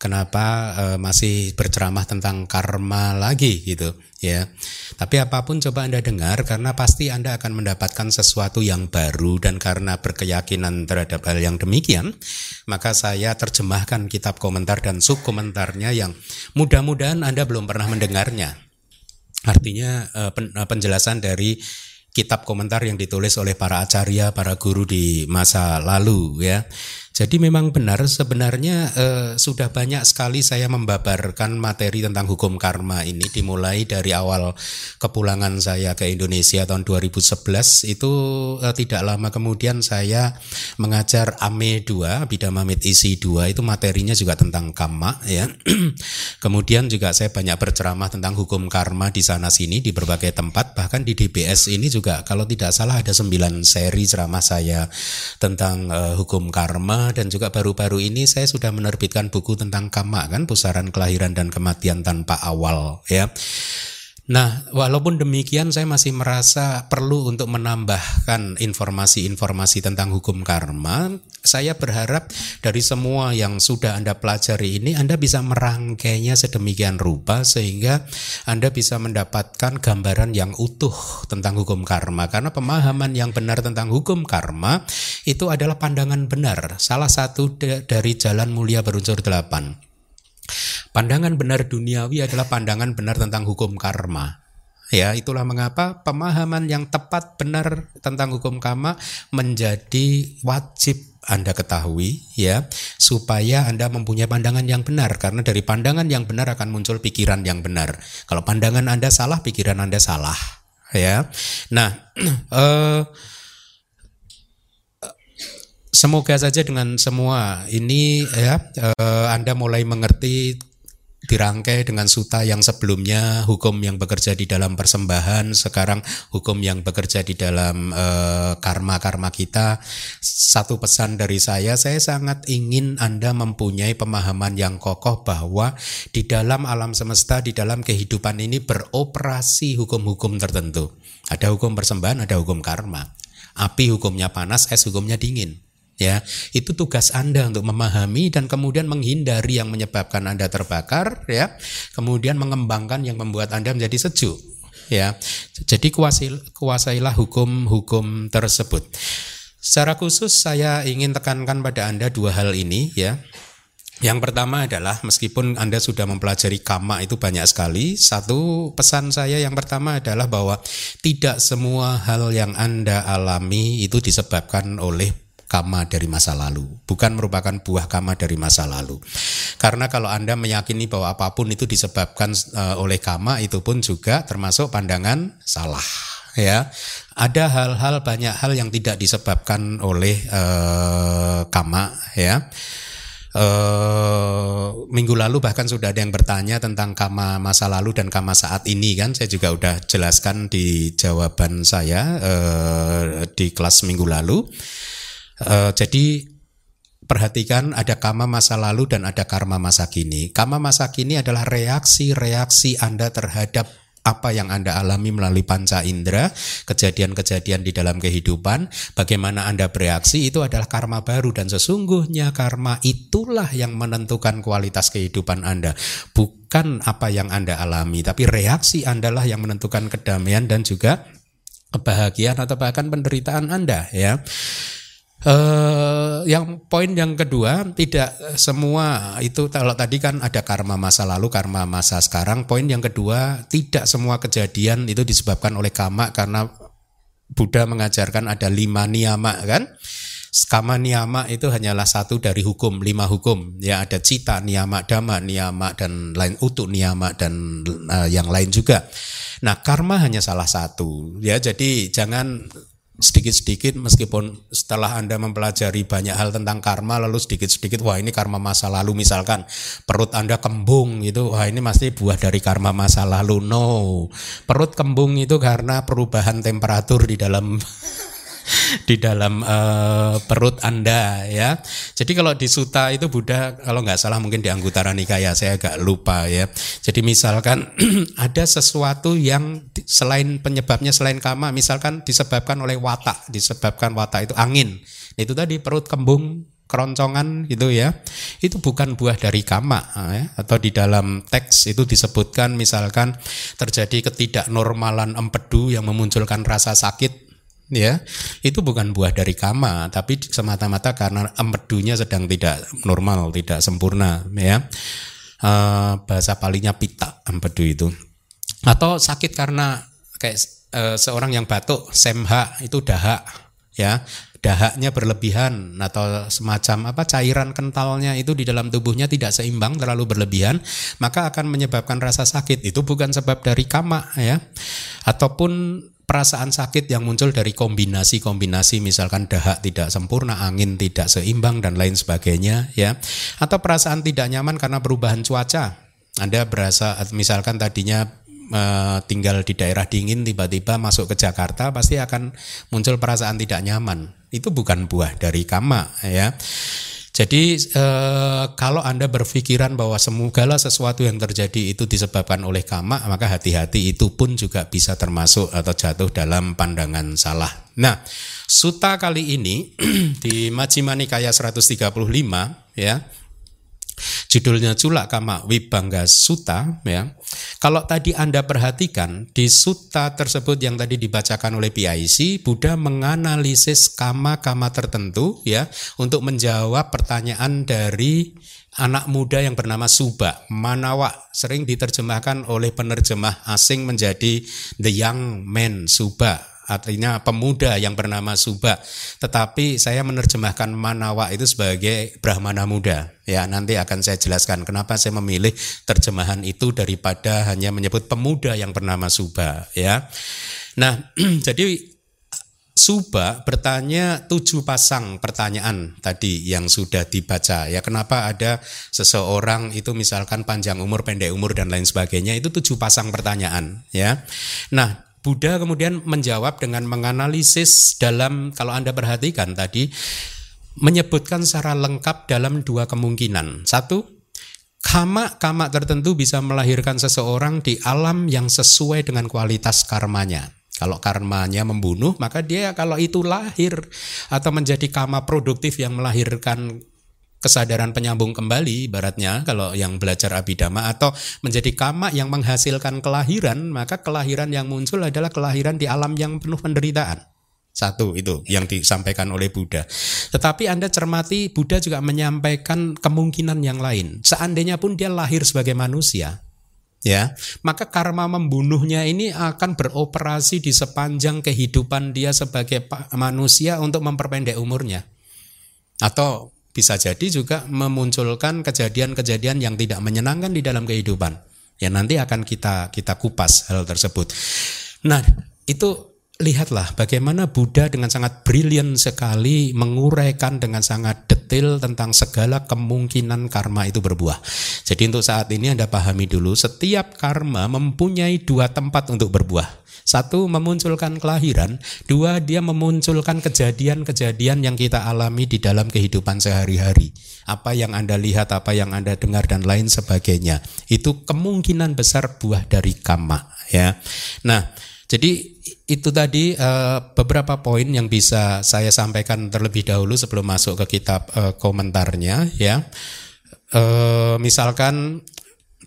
kenapa uh, masih berceramah tentang karma lagi gitu ya. Tapi apa pun coba Anda dengar karena pasti Anda akan mendapatkan sesuatu yang baru dan karena berkeyakinan terhadap hal yang demikian, maka saya terjemahkan kitab komentar dan sub komentarnya yang mudah-mudahan Anda belum pernah mendengarnya. Artinya uh, penjelasan dari kitab komentar yang ditulis oleh para acarya, para guru di masa lalu ya. Jadi memang benar sebenarnya eh, sudah banyak sekali saya membabarkan materi tentang hukum karma ini dimulai dari awal kepulangan saya ke Indonesia tahun 2011 itu eh, tidak lama kemudian saya mengajar AME 2 Bidamamit isi 2 itu materinya juga tentang karma ya. [CLEARS THROAT] kemudian juga saya banyak berceramah tentang hukum karma di sana sini di berbagai tempat. Bahkan di DBS ini juga kalau tidak salah ada 9 seri ceramah saya tentang eh, hukum karma dan juga baru-baru ini saya sudah menerbitkan buku tentang kama kan pusaran kelahiran dan kematian tanpa awal ya. Nah, walaupun demikian saya masih merasa perlu untuk menambahkan informasi-informasi tentang hukum karma. Saya berharap dari semua yang sudah Anda pelajari ini Anda bisa merangkainya sedemikian rupa sehingga Anda bisa mendapatkan gambaran yang utuh tentang hukum karma karena pemahaman yang benar tentang hukum karma itu adalah pandangan benar, salah satu dari jalan mulia berunsur delapan. Pandangan benar duniawi adalah pandangan benar tentang hukum karma. Ya, itulah mengapa pemahaman yang tepat benar tentang hukum karma menjadi wajib anda ketahui ya supaya Anda mempunyai pandangan yang benar karena dari pandangan yang benar akan muncul pikiran yang benar. Kalau pandangan Anda salah, pikiran Anda salah ya. Nah, [CLEARS THROAT] eh Semoga saja dengan semua ini ya eh, Anda mulai mengerti dirangkai dengan suta yang sebelumnya hukum yang bekerja di dalam persembahan sekarang hukum yang bekerja di dalam karma karma-karma kita. Satu pesan dari saya saya sangat ingin Anda mempunyai pemahaman yang kokoh bahwa di dalam alam semesta di dalam kehidupan ini beroperasi hukum-hukum tertentu. Ada hukum persembahan ada hukum karma. Api hukumnya panas es hukumnya dingin ya itu tugas Anda untuk memahami dan kemudian menghindari yang menyebabkan Anda terbakar ya. Kemudian mengembangkan yang membuat Anda menjadi sejuk ya. Jadi kuasai, kuasailah hukum-hukum tersebut. Secara khusus saya ingin tekankan pada Anda dua hal ini ya. Yang pertama adalah meskipun Anda sudah mempelajari kama itu banyak sekali, satu pesan saya yang pertama adalah bahwa tidak semua hal yang Anda alami itu disebabkan oleh kama dari masa lalu, bukan merupakan buah kama dari masa lalu. Karena kalau Anda meyakini bahwa apa pun itu disebabkan uh, oleh kama, itu pun juga termasuk pandangan salah ya. Ada hal-hal banyak hal yang tidak disebabkan oleh uh, kama ya. Uh, minggu lalu bahkan sudah ada yang bertanya tentang kama masa lalu dan kama saat ini kan saya juga udah jelaskan di jawaban saya uh, di kelas minggu lalu Uh, jadi perhatikan ada kama masa lalu dan ada karma masa kini. Kama masa kini adalah reaksi-reaksi Anda terhadap apa yang Anda alami melalui panca indera, kejadian-kejadian di dalam kehidupan, bagaimana Anda bereaksi itu adalah karma baru dan sesungguhnya karma itulah yang menentukan kualitas kehidupan Anda, bukan apa yang Anda alami, tapi reaksi Anda lah yang menentukan kedamaian dan juga kebahagiaan atau bahkan penderitaan Anda ya. Uh, yang poin yang kedua tidak semua itu kalau tadi kan ada karma masa lalu karma masa sekarang poin yang kedua tidak semua kejadian itu disebabkan oleh kama karena Buddha mengajarkan ada lima niyama kan Kama niyama itu hanyalah satu dari hukum, lima hukum. Ya ada cita niyama, dhamma niyama dan lain utuk niyama dan uh, yang lain juga. Nah, karma hanya salah satu. Ya, jadi jangan sedikit-sedikit meskipun setelah Anda mempelajari banyak hal tentang karma lalu sedikit-sedikit wah ini karma masa lalu misalkan perut Anda kembung itu wah ini masih buah dari karma masa lalu. No. Perut kembung itu karena perubahan temperatur di dalam [LAUGHS] [LAUGHS] di dalam uh, perut Anda ya. Jadi kalau di Suta itu Buddha kalau nggak salah mungkin di Anggutara Nikaya saya agak lupa ya. Jadi misalkan [CLEARS THROAT] ada sesuatu yang selain penyebabnya selain kama misalkan disebabkan oleh watak, disebabkan watak itu angin. Itu tadi perut kembung keroncongan gitu ya itu bukan buah dari kama ya. atau di dalam teks itu disebutkan misalkan terjadi ketidaknormalan empedu yang memunculkan rasa sakit ya itu bukan buah dari kama tapi semata-mata karena empedunya sedang tidak normal tidak sempurna ya. Uh, bahasa palingnya pita empedu itu. Atau sakit karena kayak uh, seorang yang batuk semha itu dahak ya. Dahaknya berlebihan atau semacam apa cairan kentalnya itu di dalam tubuhnya tidak seimbang terlalu berlebihan maka akan menyebabkan rasa sakit. Itu bukan sebab dari kama ya. Ataupun perasaan sakit yang muncul dari kombinasi-kombinasi misalkan dahak tidak sempurna, angin tidak seimbang dan lain sebagainya ya. Atau perasaan tidak nyaman karena perubahan cuaca. Anda berasa misalkan tadinya uh, tinggal di daerah dingin tiba-tiba masuk ke Jakarta pasti akan muncul perasaan tidak nyaman. Itu bukan buah dari kama ya. Jadi eh, kalau Anda berpikiran bahwa segala sesuatu yang terjadi itu disebabkan oleh kama, maka hati-hati itu pun juga bisa termasuk atau jatuh dalam pandangan salah. Nah, suta kali ini [CLEARS THROAT] di Majjhima Nikaya 135 ya Judulnya Cula Kama Wibangga Suta ya. Kalau tadi Anda perhatikan di suta tersebut yang tadi dibacakan oleh PIC, Buddha menganalisis kama-kama tertentu ya untuk menjawab pertanyaan dari anak muda yang bernama Suba. Manawa sering diterjemahkan oleh penerjemah asing menjadi the young man Suba artinya pemuda yang bernama Suba. Tetapi saya menerjemahkan Manawa itu sebagai Brahmana muda. Ya, nanti akan saya jelaskan kenapa saya memilih terjemahan itu daripada hanya menyebut pemuda yang bernama Suba, ya. Nah, [CLEARS THROAT] jadi Suba bertanya tujuh pasang pertanyaan tadi yang sudah dibaca ya kenapa ada seseorang itu misalkan panjang umur pendek umur dan lain sebagainya itu tujuh pasang pertanyaan ya nah Buddha kemudian menjawab dengan menganalisis dalam kalau anda perhatikan tadi menyebutkan secara lengkap dalam dua kemungkinan. Satu kama-kama tertentu bisa melahirkan seseorang di alam yang sesuai dengan kualitas karmanya. Kalau karmanya membunuh, maka dia kalau itu lahir atau menjadi kama produktif yang melahirkan kesadaran penyambung kembali ibaratnya kalau yang belajar abidama atau menjadi kama yang menghasilkan kelahiran maka kelahiran yang muncul adalah kelahiran di alam yang penuh penderitaan. Satu itu yang disampaikan oleh Buddha. Tetapi Anda cermati Buddha juga menyampaikan kemungkinan yang lain. Seandainya pun dia lahir sebagai manusia ya maka karma membunuhnya ini akan beroperasi di sepanjang kehidupan dia sebagai manusia untuk memperpendek umurnya. Atau bisa jadi juga memunculkan kejadian-kejadian yang tidak menyenangkan di dalam kehidupan. Ya nanti akan kita kita kupas hal tersebut. Nah itu lihatlah bagaimana Buddha dengan sangat brilian sekali menguraikan dengan sangat detail tentang segala kemungkinan karma itu berbuah. Jadi untuk saat ini Anda pahami dulu setiap karma mempunyai dua tempat untuk berbuah. Satu memunculkan kelahiran, dua dia memunculkan kejadian-kejadian yang kita alami di dalam kehidupan sehari-hari. Apa yang Anda lihat, apa yang Anda dengar dan lain sebagainya. Itu kemungkinan besar buah dari kama ya. Nah, jadi itu tadi uh, beberapa poin yang bisa saya sampaikan terlebih dahulu sebelum masuk ke kitab uh, komentarnya ya. Uh, misalkan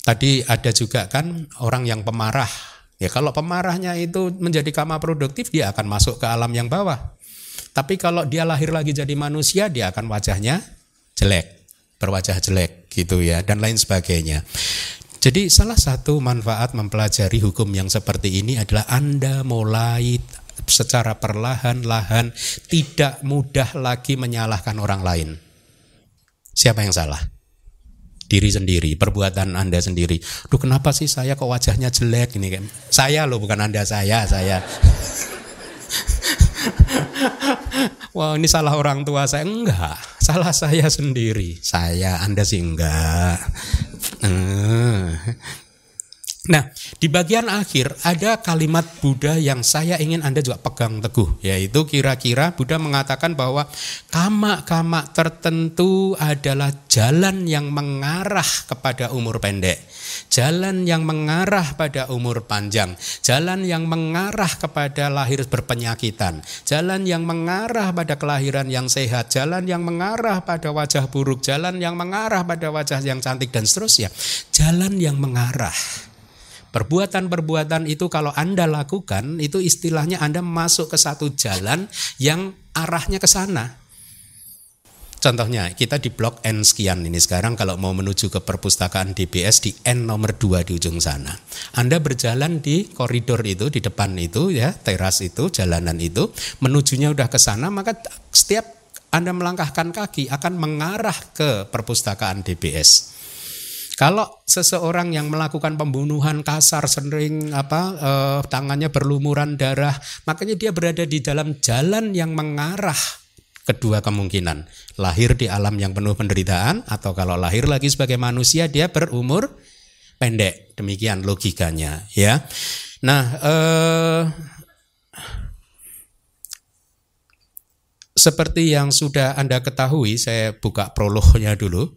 tadi ada juga kan orang yang pemarah. Ya kalau pemarahnya itu menjadi kama produktif dia akan masuk ke alam yang bawah. Tapi kalau dia lahir lagi jadi manusia dia akan wajahnya jelek, berwajah jelek gitu ya dan lain sebagainya. Jadi salah satu manfaat mempelajari hukum yang seperti ini adalah Anda mulai secara perlahan-lahan tidak mudah lagi menyalahkan orang lain. Siapa yang salah? Diri sendiri, perbuatan Anda sendiri. Duh kenapa sih saya kok wajahnya jelek ini? Saya loh bukan Anda saya, saya. [LAUGHS] Wah ini salah orang tua saya enggak, salah saya sendiri. Saya, Anda sih enggak. [LAUGHS] Nah, di bagian akhir ada kalimat Buddha yang saya ingin Anda juga pegang teguh, yaitu kira-kira Buddha mengatakan bahwa kama-kama tertentu adalah jalan yang mengarah kepada umur pendek, jalan yang mengarah pada umur panjang, jalan yang mengarah kepada lahir berpenyakitan, jalan yang mengarah pada kelahiran yang sehat, jalan yang mengarah pada wajah buruk, jalan yang mengarah pada wajah yang cantik dan seterusnya, jalan yang mengarah. Perbuatan-perbuatan itu kalau Anda lakukan itu istilahnya Anda masuk ke satu jalan yang arahnya ke sana. Contohnya kita di blok N sekian ini sekarang kalau mau menuju ke perpustakaan DBS di N nomor 2 di ujung sana. Anda berjalan di koridor itu di depan itu ya, teras itu, jalanan itu, menujunya udah ke sana maka setiap Anda melangkahkan kaki akan mengarah ke perpustakaan DBS. Kalau seseorang yang melakukan pembunuhan kasar sering apa eh, tangannya berlumuran darah, makanya dia berada di dalam jalan yang mengarah kedua kemungkinan. Lahir di alam yang penuh penderitaan atau kalau lahir lagi sebagai manusia dia berumur pendek. Demikian logikanya ya. Nah, eh, seperti yang sudah Anda ketahui, saya buka prolognya dulu.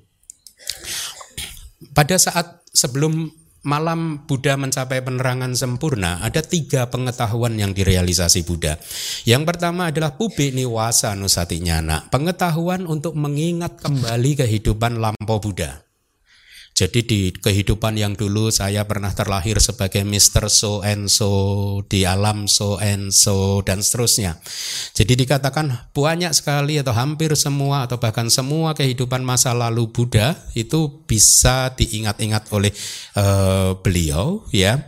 Pada saat sebelum malam Buddha mencapai penerangan sempurna, ada tiga pengetahuan yang direalisasi Buddha. Yang pertama adalah pubi niwasa nusati nyana, pengetahuan untuk mengingat kembali kehidupan lampau Buddha. Jadi di kehidupan yang dulu saya pernah terlahir sebagai Mr. So and So di alam so and so dan seterusnya. Jadi dikatakan banyak sekali atau hampir semua atau bahkan semua kehidupan masa lalu Buddha itu bisa diingat-ingat oleh uh, beliau ya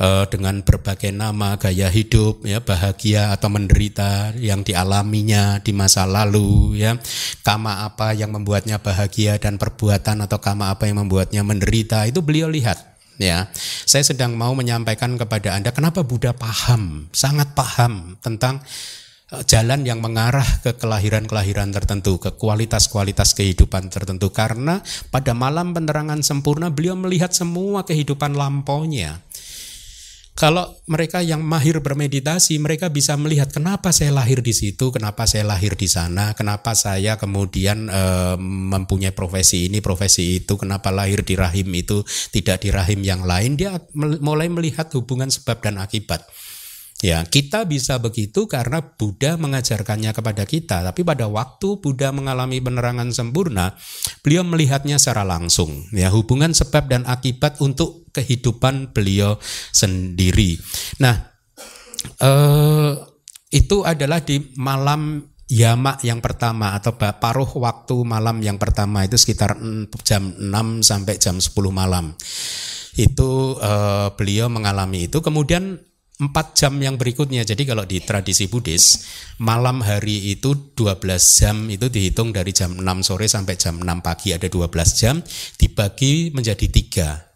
uh, dengan berbagai nama gaya hidup ya bahagia atau menderita yang dialaminya di masa lalu ya kama apa yang membuatnya bahagia dan perbuatan atau kama apa yang membuatnya menderita itu beliau lihat ya saya sedang mau menyampaikan kepada anda kenapa Buddha paham sangat paham tentang eh, jalan yang mengarah ke kelahiran-kelahiran tertentu, ke kualitas-kualitas kehidupan tertentu. Karena pada malam penerangan sempurna beliau melihat semua kehidupan lampaunya. Kalau mereka yang mahir bermeditasi, mereka bisa melihat kenapa saya lahir di situ, kenapa saya lahir di sana, kenapa saya kemudian e, mempunyai profesi ini, profesi itu, kenapa lahir di rahim itu, tidak di rahim yang lain. Dia mulai melihat hubungan sebab dan akibat. Ya, kita bisa begitu karena Buddha mengajarkannya kepada kita. Tapi pada waktu Buddha mengalami penerangan sempurna, beliau melihatnya secara langsung. Ya, hubungan sebab dan akibat untuk kehidupan beliau sendiri. Nah, eh, itu adalah di malam yamak yang pertama atau paruh waktu malam yang pertama itu sekitar jam 6 sampai jam 10 malam. Itu eh, beliau mengalami itu. Kemudian empat jam yang berikutnya. Jadi kalau di tradisi Buddhis, malam hari itu 12 jam itu dihitung dari jam 6 sore sampai jam 6 pagi ada 12 jam dibagi menjadi tiga.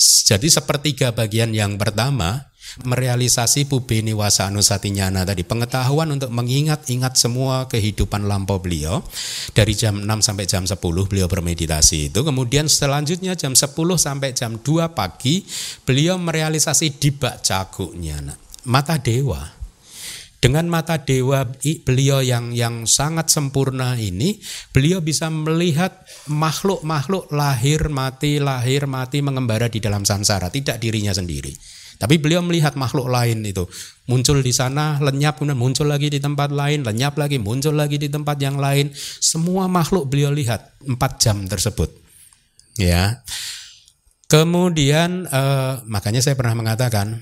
Jadi sepertiga bagian yang pertama merealisasi pubeni wasa anusatinyana tadi. Pengetahuan untuk mengingat-ingat semua kehidupan lampau beliau dari jam 6 sampai jam 10 beliau bermeditasi itu. Kemudian selanjutnya jam 10 sampai jam 2 pagi beliau merealisasi dibak caguknya mata dewa dengan mata dewa beliau yang yang sangat sempurna ini beliau bisa melihat makhluk-makhluk lahir mati lahir mati mengembara di dalam sansara tidak dirinya sendiri tapi beliau melihat makhluk lain itu muncul di sana, lenyap kemudian muncul lagi di tempat lain, lenyap lagi, muncul lagi di tempat yang lain. Semua makhluk beliau lihat empat jam tersebut. Ya. Kemudian eh, makanya saya pernah mengatakan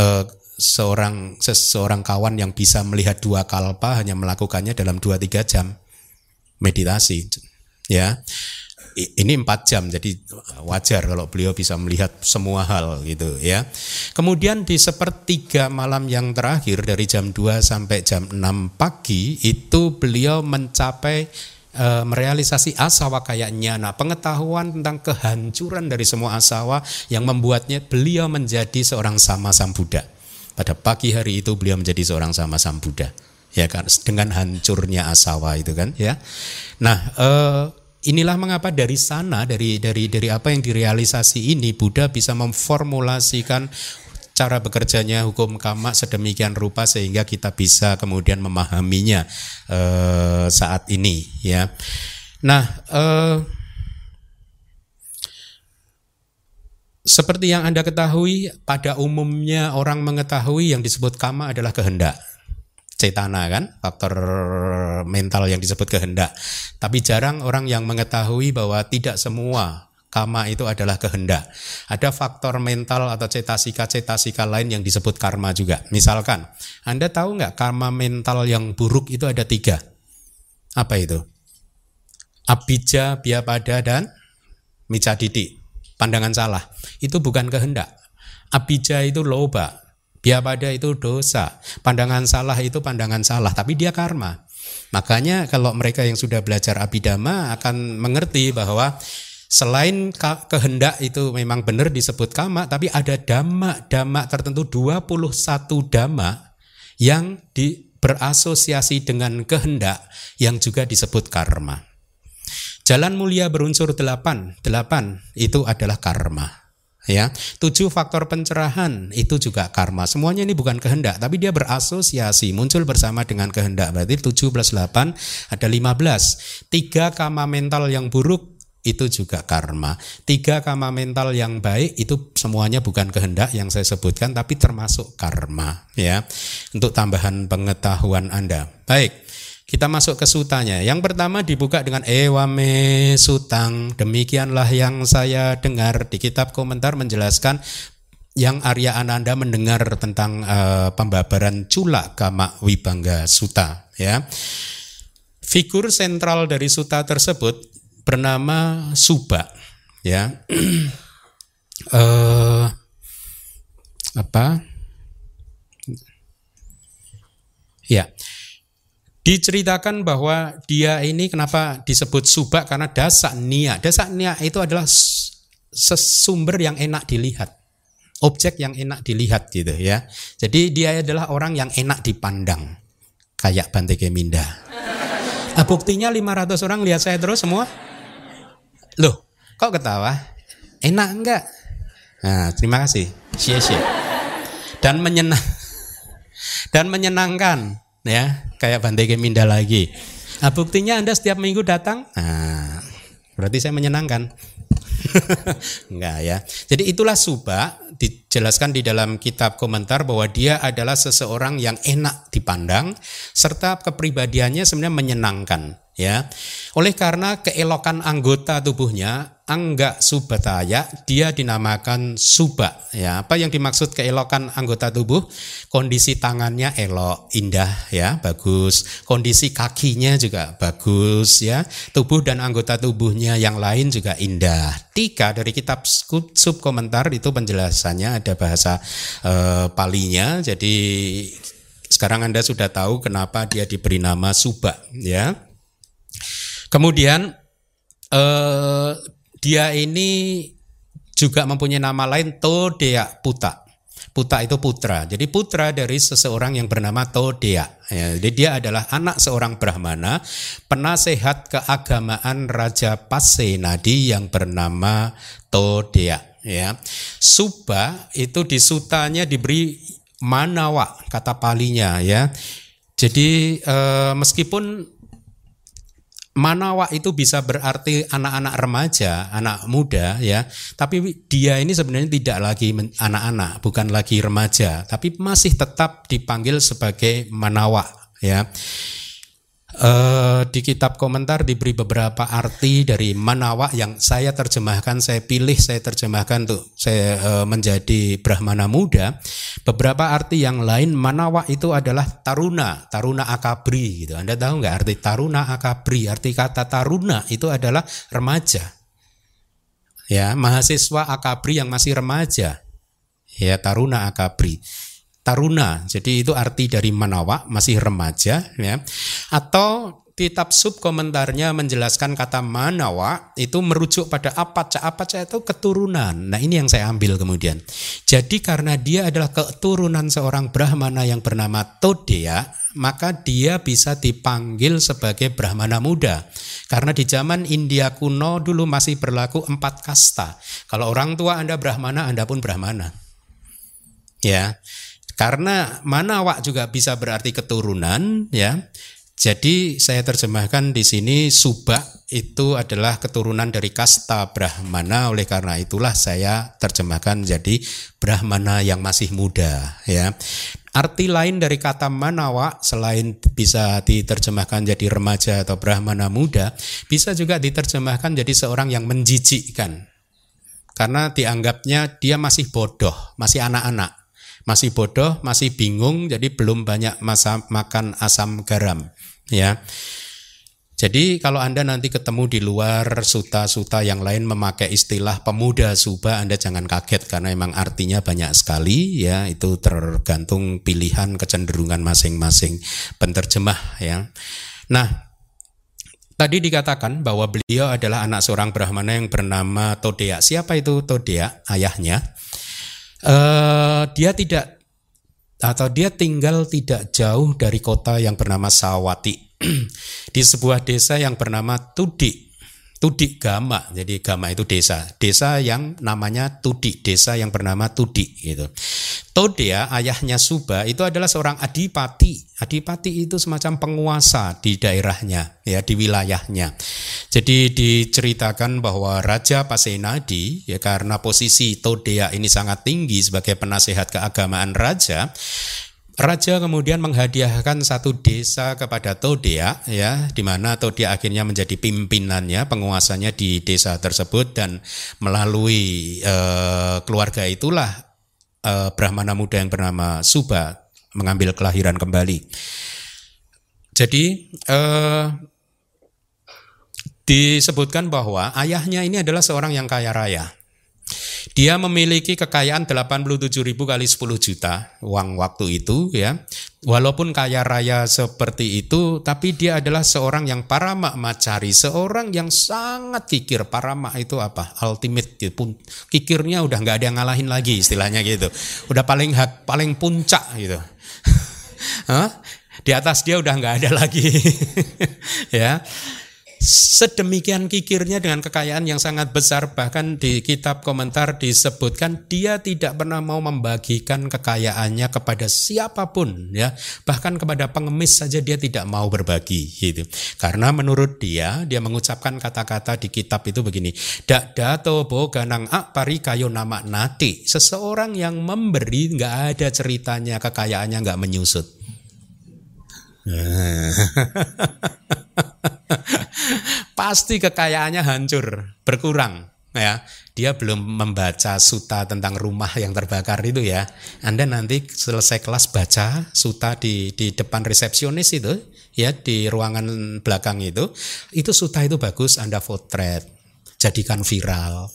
eh, seorang seseorang kawan yang bisa melihat dua kalpa hanya melakukannya dalam dua tiga jam meditasi. Ya ini empat jam jadi wajar kalau beliau bisa melihat semua hal gitu ya. Kemudian di sepertiga malam yang terakhir dari jam 2 sampai jam 6 pagi itu beliau mencapai e, merealisasi asawa kayaknya nah pengetahuan tentang kehancuran dari semua asawa yang membuatnya beliau menjadi seorang sama sam Buddha. Pada pagi hari itu beliau menjadi seorang sama sam Buddha ya kan dengan hancurnya asawa itu kan ya. Nah, eh, Inilah mengapa dari sana dari dari dari apa yang direalisasi ini Buddha bisa memformulasikan cara bekerjanya hukum kama sedemikian rupa sehingga kita bisa kemudian memahaminya eh, saat ini ya. Nah, eh, seperti yang Anda ketahui, pada umumnya orang mengetahui yang disebut kama adalah kehendak cetana kan, faktor mental yang disebut kehendak. Tapi jarang orang yang mengetahui bahwa tidak semua kama itu adalah kehendak. Ada faktor mental atau cetasika-cetasika lain yang disebut karma juga. Misalkan, Anda tahu nggak karma mental yang buruk itu ada tiga? Apa itu? Abija, biapada, dan micaditi. Pandangan salah. Itu bukan kehendak. Abija itu loba, Biapada itu dosa. Pandangan salah itu pandangan salah, tapi dia karma. Makanya kalau mereka yang sudah belajar abidama akan mengerti bahwa selain kehendak itu memang benar disebut kama, tapi ada dhamma-dhamma tertentu 21 dhamma yang di, berasosiasi dengan kehendak yang juga disebut karma. Jalan mulia berunsur delapan, delapan itu adalah karma ya. Tujuh faktor pencerahan itu juga karma. Semuanya ini bukan kehendak tapi dia berasosiasi muncul bersama dengan kehendak. Berarti tujuh plus delapan ada lima belas. Tiga kama mental yang buruk itu juga karma. Tiga kama mental yang baik itu semuanya bukan kehendak yang saya sebutkan tapi termasuk karma ya. Untuk tambahan pengetahuan Anda. Baik kita masuk ke sutanya. Yang pertama dibuka dengan ewame sutang. Demikianlah yang saya dengar di kitab komentar menjelaskan yang Arya Ananda mendengar tentang uh, pembabaran Cula Kama Wibangga Suta ya. Figur sentral dari suta tersebut bernama Suba ya. uh, [CLEARS THROAT] apa? Ya. Diceritakan bahwa dia ini kenapa disebut subak karena dasak nia. Dasak nia itu adalah sesumber yang enak dilihat. Objek yang enak dilihat gitu ya. Jadi dia adalah orang yang enak dipandang. kayak Bante Keminda. Ah, buktinya 500 orang lihat saya terus semua. Loh, kok ketawa? Enak enggak? Nah, terima kasih. Xie. Dan menyenang [LAUGHS] dan menyenangkan ya, kayak Bante Keminda lagi. Nah, buktinya Anda setiap minggu datang, nah, berarti saya menyenangkan. [LAUGHS] Enggak ya. Jadi itulah Suba dijelaskan di dalam kitab komentar bahwa dia adalah seseorang yang enak dipandang serta kepribadiannya sebenarnya menyenangkan ya. Oleh karena keelokan anggota tubuhnya Angga Subataya dia dinamakan Suba ya. Apa yang dimaksud keelokan anggota tubuh? Kondisi tangannya elok, indah ya, bagus. Kondisi kakinya juga bagus ya. Tubuh dan anggota tubuhnya yang lain juga indah. Tiga dari kitab sub komentar itu penjelasannya ada bahasa eh, palinya. Jadi sekarang Anda sudah tahu kenapa dia diberi nama Suba ya. Kemudian eh, dia ini juga mempunyai nama lain Todea Puta. Puta itu putra. Jadi putra dari seseorang yang bernama Todea. Ya, jadi dia adalah anak seorang Brahmana, penasehat keagamaan Raja Pasenadi yang bernama Todea. Ya, Suba itu di sutanya diberi manawa kata palinya ya. Jadi eh, meskipun Manawa itu bisa berarti anak-anak remaja, anak muda ya. Tapi dia ini sebenarnya tidak lagi anak-anak, bukan lagi remaja, tapi masih tetap dipanggil sebagai manawa ya. Uh, di kitab komentar diberi beberapa arti dari manawa yang saya terjemahkan, saya pilih, saya terjemahkan untuk saya uh, menjadi Brahmana muda. Beberapa arti yang lain manawa itu adalah taruna, taruna akabri gitu. Anda tahu nggak arti taruna akabri? Arti kata taruna itu adalah remaja. Ya, mahasiswa akabri yang masih remaja. Ya, taruna akabri taruna. Jadi itu arti dari manawa, masih remaja ya. Atau kitab sub komentarnya menjelaskan kata manawa itu merujuk pada apaca. Apaca itu keturunan. Nah, ini yang saya ambil kemudian. Jadi karena dia adalah keturunan seorang brahmana yang bernama Todea, maka dia bisa dipanggil sebagai brahmana muda. Karena di zaman India kuno dulu masih berlaku empat kasta. Kalau orang tua Anda brahmana, Anda pun brahmana. Ya. Karena manawa juga bisa berarti keturunan ya. Jadi saya terjemahkan di sini subak itu adalah keturunan dari kasta Brahmana oleh karena itulah saya terjemahkan jadi Brahmana yang masih muda ya. Arti lain dari kata manawa selain bisa diterjemahkan jadi remaja atau Brahmana muda bisa juga diterjemahkan jadi seorang yang menjijikkan. Karena dianggapnya dia masih bodoh, masih anak-anak masih bodoh, masih bingung, jadi belum banyak masa makan asam garam, ya. Jadi kalau Anda nanti ketemu di luar suta-suta yang lain memakai istilah pemuda suba, Anda jangan kaget karena memang artinya banyak sekali ya, itu tergantung pilihan kecenderungan masing-masing penterjemah ya. Nah, tadi dikatakan bahwa beliau adalah anak seorang brahmana yang bernama Todea. Siapa itu Todea? Ayahnya uh, dia tidak atau dia tinggal tidak jauh dari kota yang bernama Sawati. [CLEARS THROAT] Di sebuah desa yang bernama Tudi Tudi Gama. Jadi Gama itu desa. Desa yang namanya Tudi, desa yang bernama Tudi gitu. Todea ayahnya Suba itu adalah seorang adipati. Adipati itu semacam penguasa di daerahnya, ya di wilayahnya. Jadi diceritakan bahwa Raja Pasenadi ya karena posisi Todea ini sangat tinggi sebagai penasehat keagamaan raja, Raja kemudian menghadiahkan satu desa kepada Todea ya di mana Todea akhirnya menjadi pimpinannya penguasanya di desa tersebut dan melalui uh, keluarga itulah uh, Brahmana muda yang bernama Suba mengambil kelahiran kembali. Jadi uh, disebutkan bahwa ayahnya ini adalah seorang yang kaya raya dia memiliki kekayaan 87 ribu kali 10 juta uang waktu itu ya. Walaupun kaya raya seperti itu, tapi dia adalah seorang yang paramak macari, seorang yang sangat kikir. Paramak itu apa? Ultimate. Pun, kikirnya udah nggak ada yang ngalahin lagi istilahnya gitu. Udah paling hak, paling puncak gitu. [LAUGHS] Di atas dia udah nggak ada lagi. [LAUGHS] ya. Sedemikian kikirnya dengan kekayaan yang sangat besar bahkan di kitab komentar disebutkan dia tidak pernah mau membagikan kekayaannya kepada siapa pun ya. Bahkan kepada pengemis saja dia tidak mau berbagi gitu. Karena menurut dia dia mengucapkan kata-kata di kitab itu begini dak dato bo ganang ak pari kayo nama nati. Seseorang yang memberi nggak ada ceritanya kekayaannya nggak menyusut [LAUGHS] pasti kekayaannya hancur, berkurang ya. Dia belum membaca suta tentang rumah yang terbakar itu ya. Anda nanti selesai kelas baca suta di di depan resepsionis itu ya di ruangan belakang itu. Itu suta itu bagus Anda potret, jadikan viral.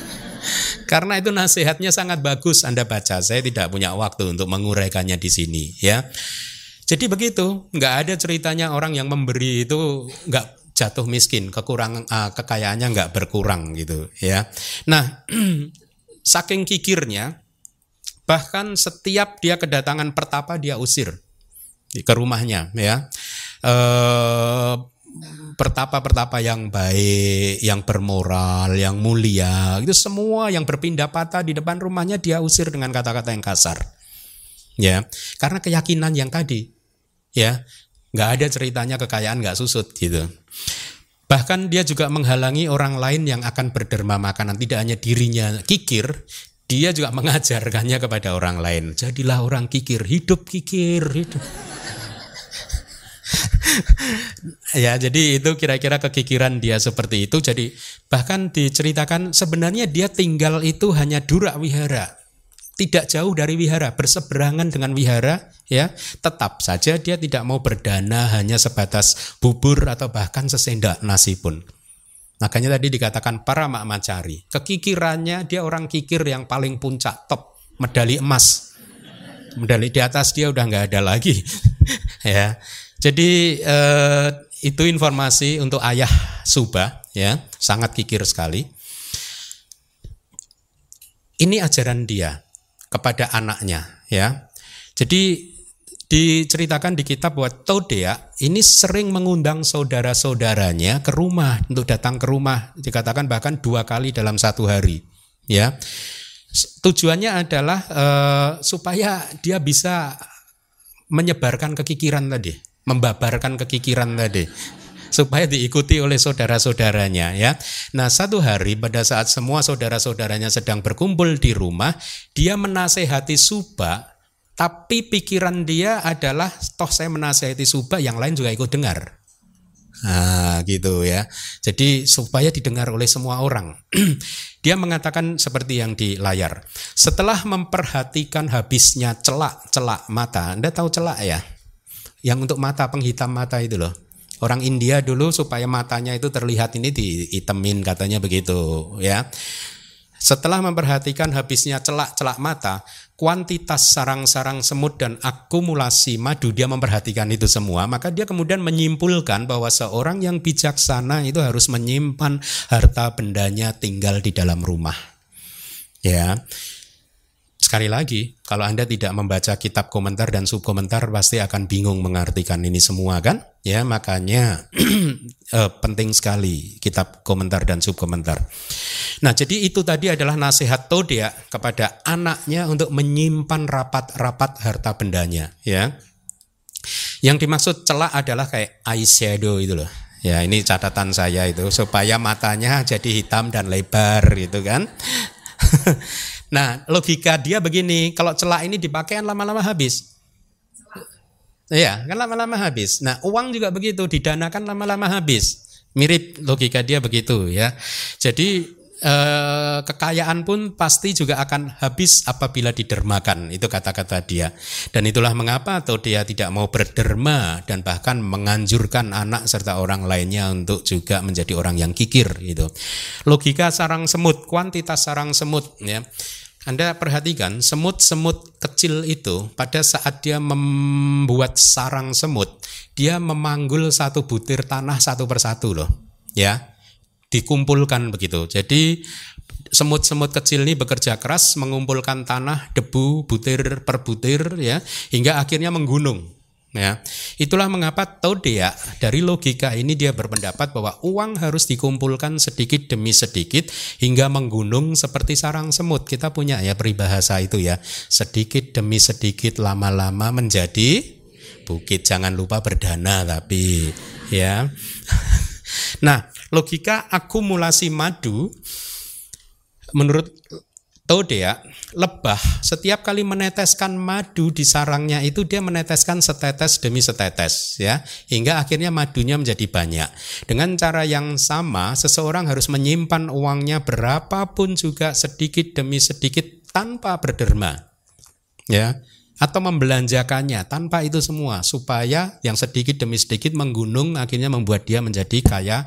[LAUGHS] Karena itu nasihatnya sangat bagus Anda baca. Saya tidak punya waktu untuk menguraikannya di sini ya. Jadi begitu, nggak ada ceritanya orang yang memberi itu nggak jatuh miskin, kekurangan uh, kekayaannya nggak berkurang gitu ya. Nah, [CLEARS THROAT] saking kikirnya bahkan setiap dia kedatangan pertapa dia usir ke rumahnya ya. Uh, pertapa-pertapa yang baik, yang bermoral, yang mulia, itu semua yang berpindah patah di depan rumahnya dia usir dengan kata-kata yang kasar. Ya, karena keyakinan yang tadi, ya, nggak ada ceritanya kekayaan nggak susut gitu. Bahkan dia juga menghalangi orang lain yang akan berderma makanan. Tidak hanya dirinya kikir, dia juga mengajarkannya kepada orang lain. Jadilah orang kikir, hidup kikir, hidup. [LAUGHS] ya, jadi itu kira-kira kekikiran dia seperti itu. Jadi bahkan diceritakan sebenarnya dia tinggal itu hanya durak wihara tidak jauh dari wihara, berseberangan dengan wihara, ya, tetap saja dia tidak mau berdana hanya sebatas bubur atau bahkan sesendak nasi pun. Makanya tadi dikatakan para makmacari, kekikirannya dia orang kikir yang paling puncak top, medali emas. Medali di atas dia udah nggak ada lagi, [LAUGHS] ya. Jadi eh, itu informasi untuk ayah Subah, ya, sangat kikir sekali. Ini ajaran dia kepada anaknya ya. Jadi diceritakan di kitab bahwa Todea ini sering mengundang saudara-saudaranya ke rumah untuk datang ke rumah dikatakan bahkan dua kali dalam satu hari ya tujuannya adalah uh, supaya dia bisa menyebarkan kekikiran tadi membabarkan kekikiran tadi supaya diikuti oleh saudara-saudaranya ya. Nah, satu hari pada saat semua saudara-saudaranya sedang berkumpul di rumah, dia menasehati Suba, tapi pikiran dia adalah toh saya menasehati Suba, yang lain juga ikut dengar. Nah, gitu ya. Jadi supaya didengar oleh semua orang. [CLEARS THROAT] Dia mengatakan seperti yang di layar. Setelah memperhatikan habisnya celak-celak mata. Anda tahu celak ya? Yang untuk mata penghitam mata itu loh. Orang India dulu supaya matanya itu terlihat ini diitemin katanya begitu ya. Setelah memperhatikan habisnya celak-celak mata, kuantitas sarang-sarang semut dan akumulasi madu dia memperhatikan itu semua, maka dia kemudian menyimpulkan bahwa seorang yang bijaksana itu harus menyimpan harta bendanya tinggal di dalam rumah. Ya. Sekali lagi, kalau Anda tidak membaca kitab komentar dan subkomentar pasti akan bingung mengartikan ini semua kan? Ya, makanya [CLEARS THROAT] eh, penting sekali kitab komentar dan subkomentar. Nah, jadi itu tadi adalah nasihat Todea kepada anaknya untuk menyimpan rapat-rapat harta bendanya, ya. Yang dimaksud celak adalah kayak eyeshadow itu loh. Ya, ini catatan saya itu supaya matanya jadi hitam dan lebar gitu kan. [LAUGHS] Nah, logika dia begini, kalau celak ini dipakai kan lama-lama habis. Iya, kan lama-lama habis. Nah, uang juga begitu, didanakan lama-lama habis. Mirip logika dia begitu ya. Jadi eh, kekayaan pun pasti juga akan habis apabila didermakan. Itu kata-kata dia. Dan itulah mengapa atau dia tidak mau berderma dan bahkan menganjurkan anak serta orang lainnya untuk juga menjadi orang yang kikir gitu. Logika sarang semut, kuantitas sarang semut ya. Anda perhatikan semut-semut kecil itu pada saat dia membuat sarang semut, dia memanggul satu butir tanah satu persatu loh, ya, dikumpulkan begitu. Jadi semut-semut kecil ini bekerja keras mengumpulkan tanah, debu, butir per butir, ya, hingga akhirnya menggunung. Ya, itulah mengapa Todea dari logika ini dia berpendapat bahwa uang harus dikumpulkan sedikit demi sedikit hingga menggunung seperti sarang semut. Kita punya ya peribahasa itu ya, sedikit demi sedikit lama-lama menjadi bukit. Jangan lupa berdana tapi ya. [LAUGHS] Nah, logika akumulasi madu menurut Todea lebah setiap kali meneteskan madu di sarangnya itu dia meneteskan setetes demi setetes ya hingga akhirnya madunya menjadi banyak. Dengan cara yang sama seseorang harus menyimpan uangnya berapapun juga sedikit demi sedikit tanpa berderma. Ya, atau membelanjakannya tanpa itu semua supaya yang sedikit demi sedikit menggunung akhirnya membuat dia menjadi kaya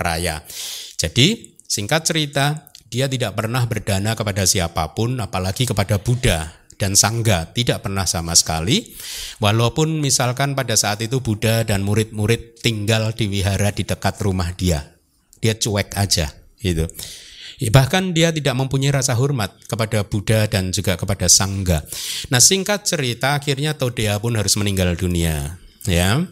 raya. Jadi singkat cerita dia tidak pernah berdana kepada siapa pun, apalagi kepada Buddha dan Sangga, tidak pernah sama sekali. Walaupun misalkan pada saat itu Buddha dan murid-murid tinggal di wihara di dekat rumah dia, dia cuek aja, gitu. Bahkan dia tidak mempunyai rasa hormat kepada Buddha dan juga kepada Sangga. Nah singkat cerita akhirnya Todea pun harus meninggal dunia. Ya,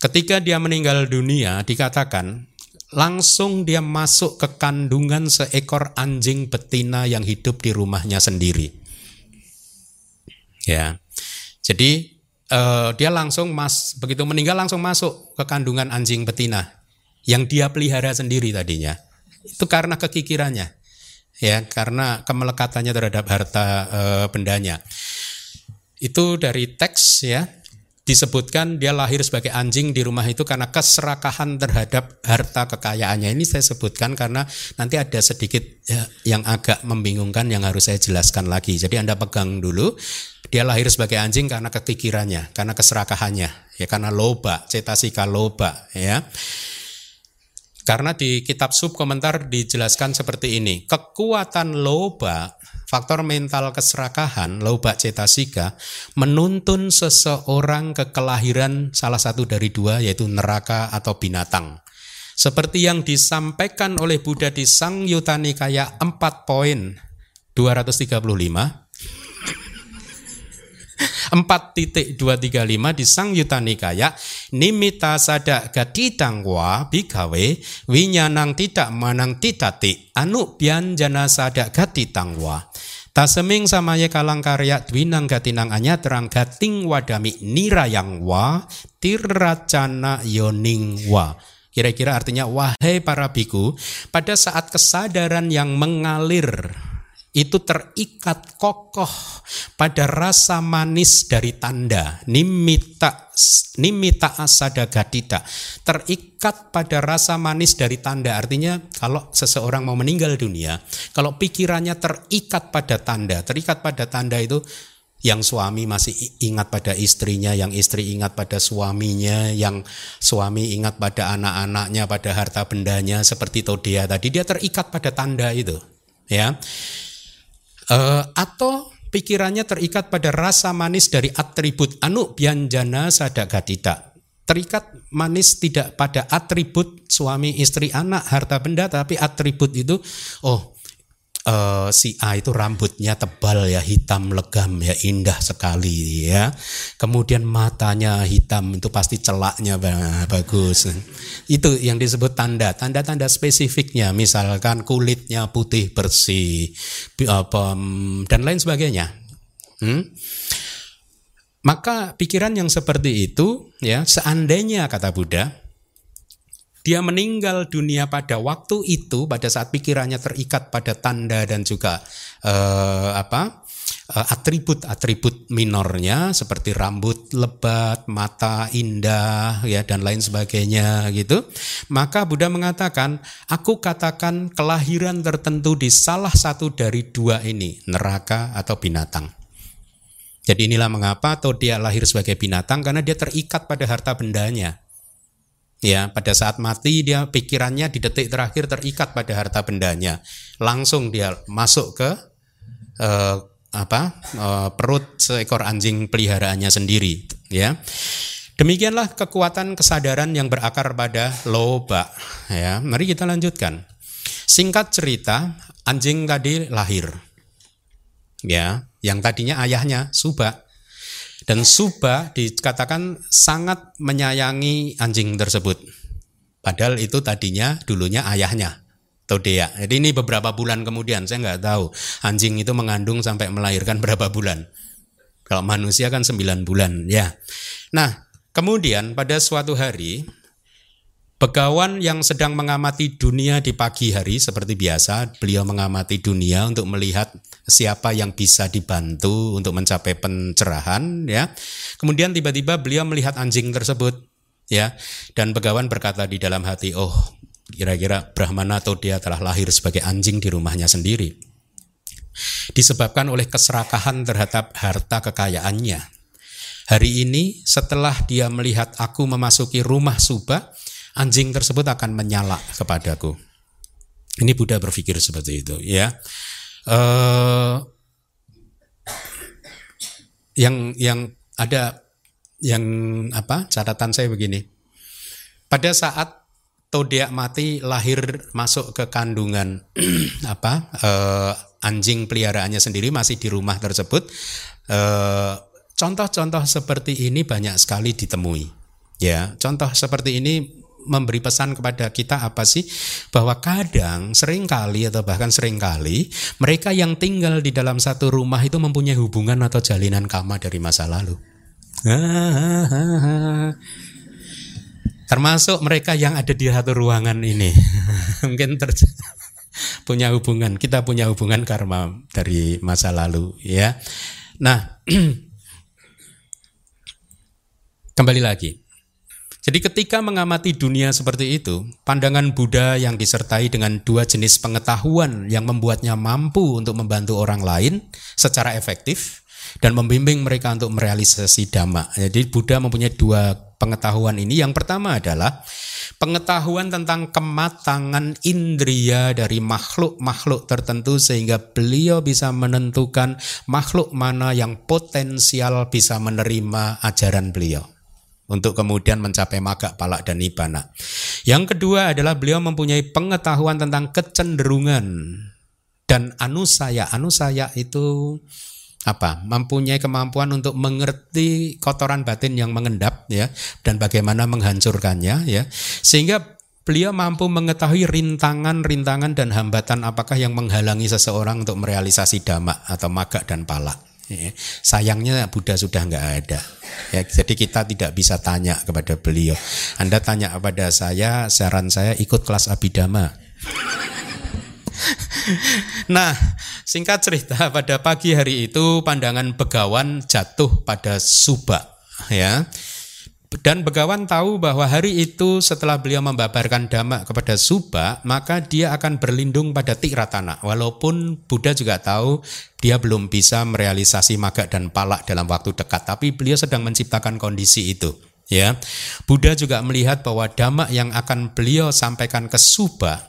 ketika dia meninggal dunia dikatakan langsung dia masuk ke kandungan seekor anjing betina yang hidup di rumahnya sendiri. Ya. Jadi uh, dia langsung mas begitu meninggal langsung masuk ke kandungan anjing betina yang dia pelihara sendiri tadinya. Itu karena kekikirannya. Ya, karena kemelekatannya terhadap harta uh, bendanya. Itu dari teks ya disebutkan dia lahir sebagai anjing di rumah itu karena keserakahan terhadap harta kekayaannya. Ini saya sebutkan karena nanti ada sedikit ya, yang agak membingungkan yang harus saya jelaskan lagi. Jadi Anda pegang dulu. Dia lahir sebagai anjing karena kekikirannya, karena keserakahannya, ya karena loba, cetasika loba, ya. Karena di kitab sub komentar dijelaskan seperti ini, kekuatan loba faktor mental keserakahan, loba cetasika, menuntun seseorang ke kelahiran salah satu dari dua, yaitu neraka atau binatang. Seperti yang disampaikan oleh Buddha di Sang Yuta Nikaya 4 poin 235, 4.235 di Sang Yuta Nikaya nimita sada tangwa bikawe winyanang tidak manang titati anu jana sada tangwa Taseming samaya kalang karya dwinang gatinang anya terang gating wadami nirayang wa tiracana yoning wa. Kira-kira artinya wahai para biku, pada saat kesadaran yang mengalir itu terikat kokoh pada rasa manis dari tanda. Nimita nimita asada gadita. Terikat pada rasa manis dari tanda. Artinya kalau seseorang mau meninggal dunia kalau pikirannya terikat pada tanda terikat pada tanda itu yang suami masih ingat pada istrinya, yang istri ingat pada suaminya, yang suami ingat pada anak-anaknya, pada harta bendanya seperti Todea tadi dia terikat pada tanda itu, ya. Uh, atau pikirannya terikat pada rasa manis dari atribut anu bianjana sadagatita. Terikat manis tidak pada atribut suami, istri, anak, harta benda, tapi atribut itu, oh uh, si A itu rambutnya tebal ya hitam legam ya indah sekali ya. Kemudian matanya hitam itu pasti celaknya bagus. Itu yang disebut tanda tanda-tanda spesifiknya. Misalkan kulitnya putih bersih apa dan lain sebagainya. Hmm? maka pikiran yang seperti itu ya seandainya kata Buddha dia meninggal dunia pada waktu itu pada saat pikirannya terikat pada tanda dan juga eh, apa eh, atribut-atribut minornya seperti rambut lebat, mata indah ya dan lain sebagainya gitu. Maka Buddha mengatakan, aku katakan kelahiran tertentu di salah satu dari dua ini, neraka atau binatang. Jadi inilah mengapa atau dia lahir sebagai binatang karena dia terikat pada harta bendanya. Ya, pada saat mati dia pikirannya di detik terakhir terikat pada harta bendanya. Langsung dia masuk ke eh, apa? Eh, perut seekor anjing peliharaannya sendiri, ya. Demikianlah kekuatan kesadaran yang berakar pada loba, ya. Mari kita lanjutkan. Singkat cerita, anjing tadi lahir. Ya, yang tadinya ayahnya Subak Dan Suba dikatakan sangat menyayangi anjing tersebut. Padahal itu tadinya dulunya ayahnya. Todea. Jadi ini beberapa bulan kemudian, saya nggak tahu anjing itu mengandung sampai melahirkan [LAUGHS] berapa bulan. Kalau manusia kan 9 bulan, ya. Nah, kemudian pada suatu hari Begawan yang sedang mengamati dunia di pagi hari seperti biasa, beliau mengamati dunia untuk melihat siapa yang bisa dibantu untuk mencapai pencerahan ya. Kemudian tiba-tiba beliau melihat anjing tersebut ya dan Begawan berkata di dalam hati, "Oh, kira-kira Brahmana atau dia telah lahir sebagai anjing di rumahnya sendiri." Disebabkan oleh keserakahan terhadap harta kekayaannya. Hari ini setelah dia melihat aku memasuki rumah Subah, anjing tersebut akan menyala kepadaku. Ini Buddha berpikir seperti itu, ya. Uh, yang yang ada yang apa catatan saya begini. Pada saat Todea mati lahir masuk ke kandungan [CLEARS THROAT] apa uh, anjing peliharaannya sendiri masih di rumah tersebut. Contoh-contoh uh, seperti ini banyak sekali ditemui. Ya, contoh seperti ini memberi pesan kepada kita apa sih? Bahwa kadang sering kali atau bahkan sering kali mereka yang tinggal di dalam satu rumah itu mempunyai hubungan atau jalinan kama dari masa lalu. Termasuk mereka yang ada di satu ruangan ini. [LAUGHS] Mungkin terjadi [LAUGHS] punya hubungan, kita punya hubungan karma dari masa lalu ya. Nah, [CLEARS THROAT] kembali lagi. Jadi ketika mengamati dunia seperti itu, pandangan Buddha yang disertai dengan dua jenis pengetahuan yang membuatnya mampu untuk membantu orang lain secara efektif dan membimbing mereka untuk merealisasi dhamma. Jadi Buddha mempunyai dua pengetahuan ini. Yang pertama adalah pengetahuan tentang kematangan indria dari makhluk-makhluk tertentu sehingga beliau bisa menentukan makhluk mana yang potensial bisa menerima ajaran beliau untuk kemudian mencapai maga, palak, dan nibana. Yang kedua adalah beliau mempunyai pengetahuan tentang kecenderungan dan anusaya. Anusaya itu apa? Mempunyai kemampuan untuk mengerti kotoran batin yang mengendap ya dan bagaimana menghancurkannya ya. Sehingga beliau mampu mengetahui rintangan-rintangan dan hambatan apakah yang menghalangi seseorang untuk merealisasi dhamma atau maga dan palak. Ya, sayangnya Buddha sudah nggak ada. Ya, jadi kita tidak bisa tanya kepada beliau. Anda tanya kepada saya, saran saya ikut kelas abidama. [LAUGHS] nah, singkat cerita pada pagi hari itu pandangan begawan jatuh pada Subak ya. Dan Begawan tahu bahwa hari itu setelah beliau membabarkan dhamma kepada Suba, maka dia akan berlindung pada Tiratana. Walaupun Buddha juga tahu dia belum bisa merealisasi maga dan palak dalam waktu dekat, tapi beliau sedang menciptakan kondisi itu. Ya, Buddha juga melihat bahwa dhamma yang akan beliau sampaikan ke Suba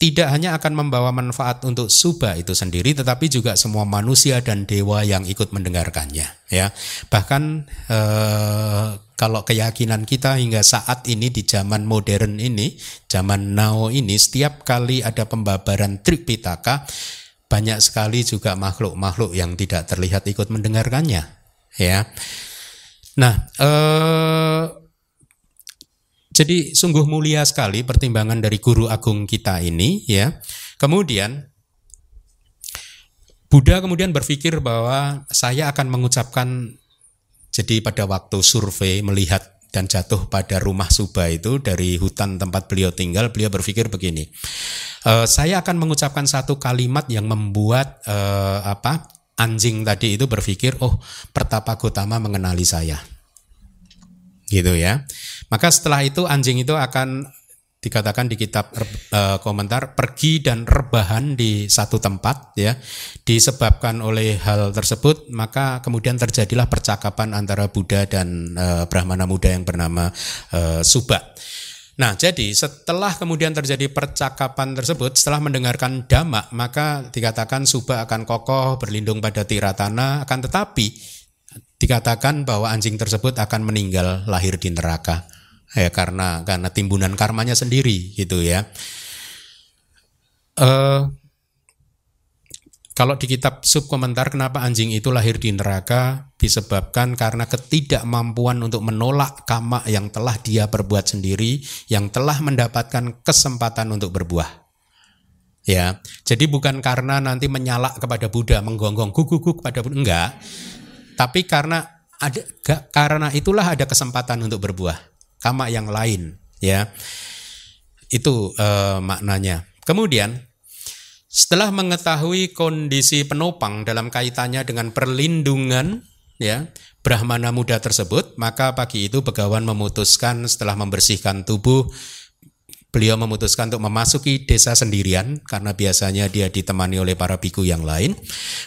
tidak hanya akan membawa manfaat untuk Suba itu sendiri, tetapi juga semua manusia dan dewa yang ikut mendengarkannya. Ya, bahkan eh, kalau keyakinan kita hingga saat ini di zaman modern ini, zaman now ini, setiap kali ada pembabaran Tripitaka, banyak sekali juga makhluk-makhluk yang tidak terlihat ikut mendengarkannya. Ya, Nah, eh, jadi sungguh mulia sekali pertimbangan dari guru agung kita ini, ya. Kemudian Buddha kemudian berpikir bahwa saya akan mengucapkan jadi pada waktu survei melihat dan jatuh pada rumah Suba itu dari hutan tempat beliau tinggal, beliau berpikir begini, e, saya akan mengucapkan satu kalimat yang membuat e, apa anjing tadi itu berpikir, oh Pertapa Gotama mengenali saya. Gitu ya. Maka setelah itu anjing itu akan dikatakan di kitab e, komentar pergi dan rebahan di satu tempat ya disebabkan oleh hal tersebut maka kemudian terjadilah percakapan antara Buddha dan e, Brahmana muda yang bernama e, Subak. Nah, jadi setelah kemudian terjadi percakapan tersebut, setelah mendengarkan dhamma, maka dikatakan Subak akan kokoh berlindung pada tiratana, akan tetapi dikatakan bahwa anjing tersebut akan meninggal lahir di neraka ya karena karena timbunan karmanya sendiri gitu ya. Uh, kalau di kitab subkomentar kenapa anjing itu lahir di neraka disebabkan karena ketidakmampuan untuk menolak kama yang telah dia perbuat sendiri yang telah mendapatkan kesempatan untuk berbuah. Ya, jadi bukan karena nanti menyalak kepada Buddha, menggonggong guguk kepada Buddha, enggak. Tapi karena ada karena itulah ada kesempatan untuk berbuah. Kama yang lain, ya. Itu uh, maknanya. Kemudian setelah mengetahui kondisi penopang dalam kaitannya dengan perlindungan ya Brahmana muda tersebut, maka pagi itu Begawan memutuskan setelah membersihkan tubuh Beliau memutuskan untuk memasuki desa sendirian karena biasanya dia ditemani oleh para biku yang lain.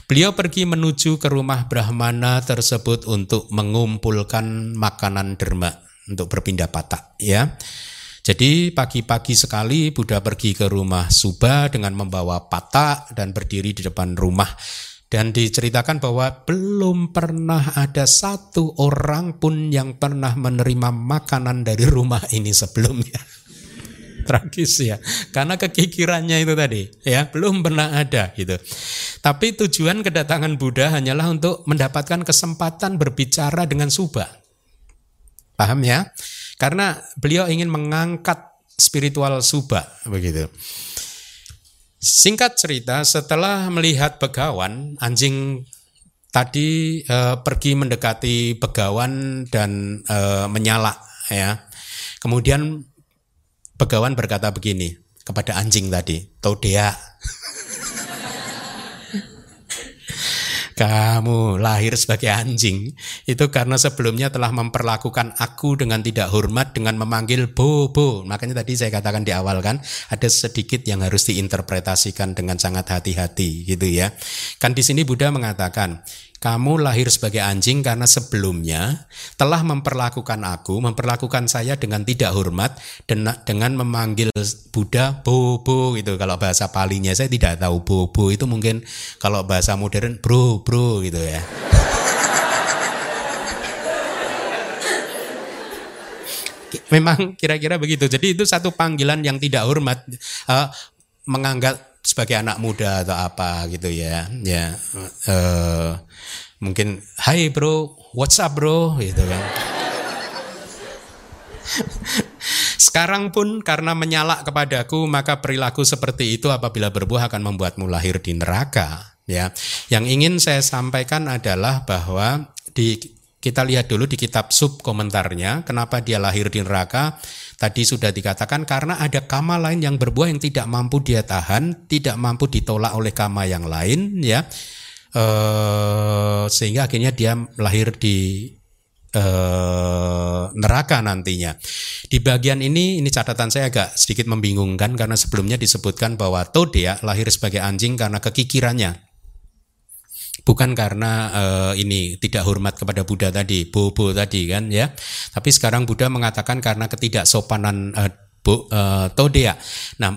Beliau pergi menuju ke rumah Brahmana tersebut untuk mengumpulkan makanan derma untuk berpindah patah ya. Jadi pagi-pagi sekali Buddha pergi ke rumah Suba dengan membawa patak dan berdiri di depan rumah. Dan diceritakan bahwa belum pernah ada satu orang pun yang pernah menerima makanan dari rumah ini sebelumnya. [LAUGHS] Tragis ya, karena kekikirannya itu tadi ya belum pernah ada gitu. Tapi tujuan kedatangan Buddha hanyalah untuk mendapatkan kesempatan berbicara dengan Suba. Paham ya? Karena beliau ingin mengangkat spiritual Suba begitu. Singkat cerita, setelah melihat begawan, anjing tadi e, pergi mendekati begawan dan e, menyala ya. Kemudian begawan berkata begini kepada anjing tadi, "Todea." Kamu lahir sebagai anjing itu karena sebelumnya telah memperlakukan aku dengan tidak hormat dengan memanggil bobo. Makanya tadi saya katakan di awal kan ada sedikit yang harus diinterpretasikan dengan sangat hati-hati gitu ya. Kan di sini Buddha mengatakan kamu lahir sebagai anjing karena sebelumnya telah memperlakukan aku, memperlakukan saya dengan tidak hormat dan dengan memanggil Buddha bobo gitu. Kalau bahasa palinya saya tidak tahu bobo itu mungkin kalau bahasa modern bro bro gitu ya. Memang kira-kira begitu. Jadi itu satu panggilan yang tidak hormat, uh, menganggap sebagai anak muda atau apa gitu ya ya uh, mungkin Hai bro what's up bro gitu kan [LAUGHS] Sekarang pun karena menyala kepadaku maka perilaku seperti itu apabila berbuah akan membuatmu lahir di neraka ya. Yang ingin saya sampaikan adalah bahwa di kita lihat dulu di kitab sub komentarnya, kenapa dia lahir di neraka. Tadi sudah dikatakan karena ada kama lain yang berbuah yang tidak mampu dia tahan, tidak mampu ditolak oleh kama yang lain, ya. E, sehingga akhirnya dia lahir di e, neraka nantinya. Di bagian ini, ini catatan saya agak sedikit membingungkan karena sebelumnya disebutkan bahwa Todea lahir sebagai anjing karena kekikirannya bukan karena uh, ini tidak hormat kepada Buddha tadi, bobo tadi kan ya. Tapi sekarang Buddha mengatakan karena ketidaksopanan uh, bu, uh, Todea. Nah,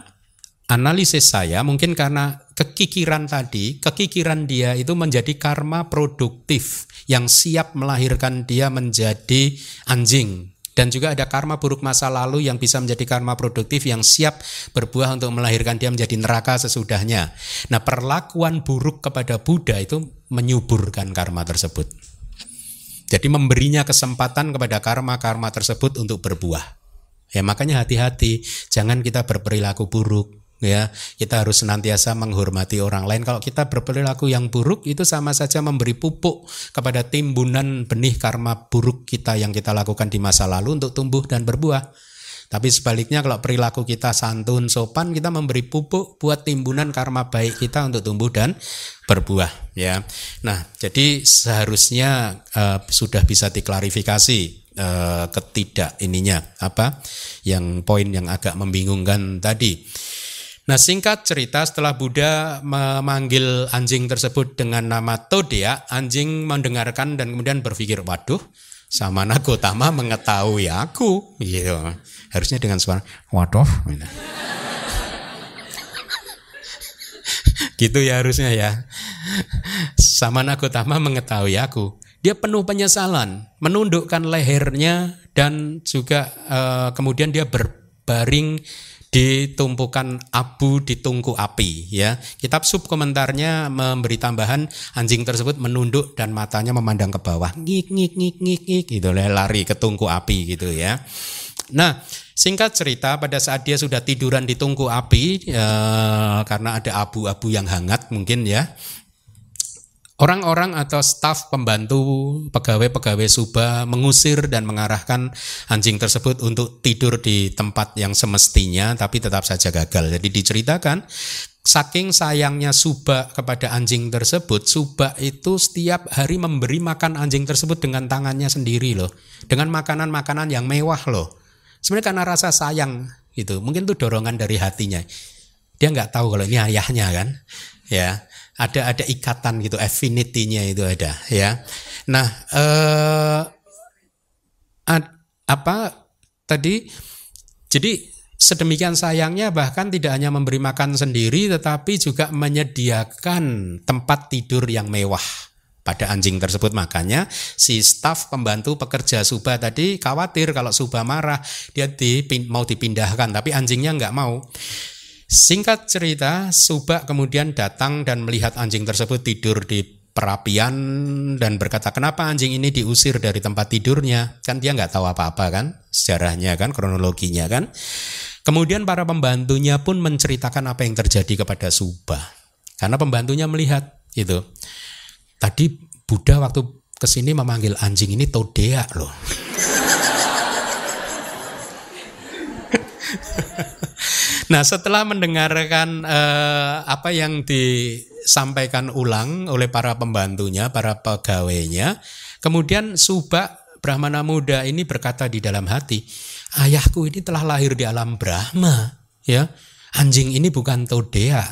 analisis saya mungkin karena kekikiran tadi, kekikiran dia itu menjadi karma produktif yang siap melahirkan dia menjadi anjing dan juga ada karma buruk masa lalu yang bisa menjadi karma produktif yang siap berbuah untuk melahirkan dia menjadi neraka sesudahnya. Nah, perlakuan buruk kepada Buddha itu menyuburkan karma tersebut. Jadi memberinya kesempatan kepada karma-karma tersebut untuk berbuah. Ya makanya hati-hati, jangan kita berperilaku buruk ya. Kita harus senantiasa menghormati orang lain. Kalau kita berperilaku yang buruk itu sama saja memberi pupuk kepada timbunan benih karma buruk kita yang kita lakukan di masa lalu untuk tumbuh dan berbuah. Tapi sebaliknya kalau perilaku kita santun sopan kita memberi pupuk buat timbunan karma baik kita untuk tumbuh dan berbuah ya. Nah jadi seharusnya uh, sudah bisa diklarifikasi uh, ketidak ininya apa yang poin yang agak membingungkan tadi Nah singkat cerita setelah Buddha memanggil anjing tersebut dengan nama Todea, anjing mendengarkan dan kemudian berpikir, waduh, sama Nagotama mengetahui aku, gitu. Harusnya dengan suara, waduh. [LAUGHS] gitu ya harusnya ya. Sama Nagotama mengetahui aku. Dia penuh penyesalan, menundukkan lehernya dan juga uh, kemudian dia berbaring ditumpukan abu di tungku api ya. Kitab sub komentarnya memberi tambahan anjing tersebut menunduk dan matanya memandang ke bawah. Ngik ngik ngik ngik ngik gitu lari ke tungku api gitu ya. Nah, singkat cerita pada saat dia sudah tiduran di tungku api ya, karena ada abu-abu yang hangat mungkin ya. Orang-orang atau staf pembantu pegawai-pegawai Suba mengusir dan mengarahkan anjing tersebut untuk tidur di tempat yang semestinya tapi tetap saja gagal. Jadi diceritakan saking sayangnya Suba kepada anjing tersebut, Suba itu setiap hari memberi makan anjing tersebut dengan tangannya sendiri loh. Dengan makanan-makanan yang mewah loh. Sebenarnya karena rasa sayang gitu. Mungkin itu dorongan dari hatinya. Dia nggak tahu kalau ini ayahnya kan. Ya ada ada ikatan gitu affinity-nya itu ada ya. Nah, eh ad, apa tadi jadi sedemikian sayangnya bahkan tidak hanya memberi makan sendiri tetapi juga menyediakan tempat tidur yang mewah pada anjing tersebut makanya si staf pembantu pekerja Suba tadi khawatir kalau Suba marah dia dipin, mau dipindahkan tapi anjingnya nggak mau Singkat cerita, Subak kemudian datang dan melihat anjing tersebut tidur di perapian dan berkata kenapa anjing ini diusir dari tempat tidurnya? Kan dia nggak tahu apa-apa kan sejarahnya kan kronologinya kan. Kemudian para pembantunya pun menceritakan apa yang terjadi kepada Subah karena pembantunya melihat itu tadi Buddha waktu ke sini memanggil anjing ini Todea loh [LAUGHS] Nah, setelah mendengarkan eh, apa yang disampaikan ulang oleh para pembantunya, para pegawainya, kemudian Subak Brahmana muda ini berkata di dalam hati, ayahku ini telah lahir di alam Brahma, ya. Anjing ini bukan Todea,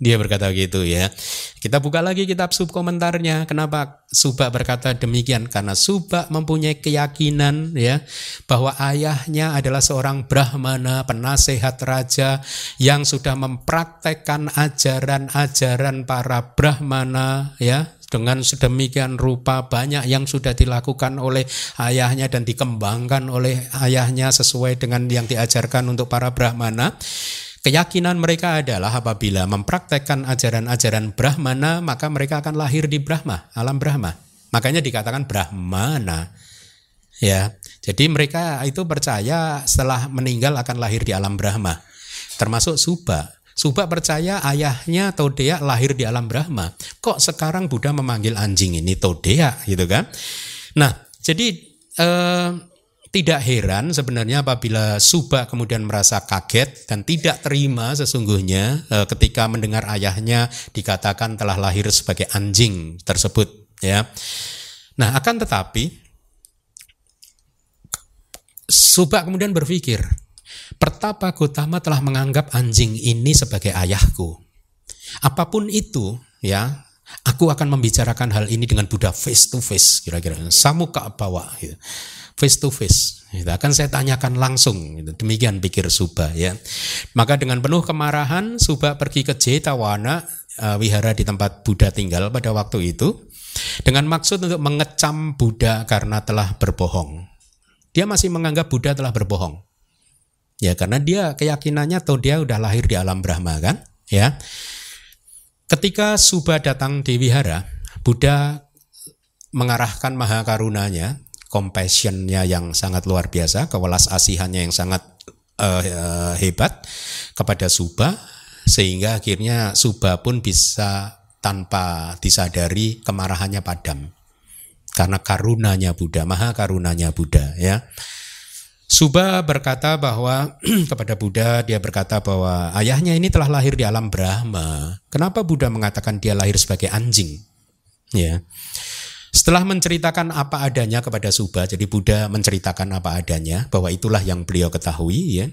dia berkata gitu ya. Kita buka lagi kitab sub komentarnya. Kenapa Subak berkata demikian? Karena Subak mempunyai keyakinan ya bahwa ayahnya adalah seorang brahmana, penasehat raja yang sudah mempraktekkan ajaran-ajaran para brahmana ya dengan sedemikian rupa banyak yang sudah dilakukan oleh ayahnya dan dikembangkan oleh ayahnya sesuai dengan yang diajarkan untuk para brahmana Keyakinan mereka adalah apabila mempraktekkan ajaran-ajaran Brahmana, maka mereka akan lahir di Brahma, alam Brahma. Makanya dikatakan Brahmana. Ya, jadi mereka itu percaya setelah meninggal akan lahir di alam Brahma. Termasuk Suba. Suba percaya ayahnya Todea lahir di alam Brahma. Kok sekarang Buddha memanggil anjing ini Todea gitu kan? Nah, jadi eh, tidak heran sebenarnya apabila Suba kemudian merasa kaget dan tidak terima sesungguhnya e, ketika mendengar ayahnya dikatakan telah lahir sebagai anjing tersebut ya. Nah, akan tetapi Suba kemudian berpikir, Pertapa Gotama telah menganggap anjing ini sebagai ayahku. Apa pun itu, ya, aku akan membicarakan hal ini dengan Buddha face to face, kira-kira. Samuka bawa. Gitu face to face. Itu akan saya tanyakan langsung. Gitu. Demikian pikir Suba ya. Maka dengan penuh kemarahan Suba pergi ke Jetawana uh, wihara di tempat Buddha tinggal pada waktu itu dengan maksud untuk mengecam Buddha karena telah berbohong. Dia masih menganggap Buddha telah berbohong. Ya karena dia keyakinannya atau dia udah lahir di alam Brahma kan, ya. Ketika Suba datang di wihara, Buddha mengarahkan maha karunanya compassionnya yang sangat luar biasa, kewelas asihannya yang sangat uh, hebat kepada Suba, sehingga akhirnya Suba pun bisa tanpa disadari kemarahannya padam. Karena karunanya Buddha, maha karunanya Buddha ya. Suba berkata bahwa [CLEARS THROAT] kepada Buddha dia berkata bahwa ayahnya ini telah lahir di alam Brahma. Kenapa Buddha mengatakan dia lahir sebagai anjing? Ya. Setelah menceritakan apa adanya kepada Subha, jadi Buddha menceritakan apa adanya, bahwa itulah yang beliau ketahui ya.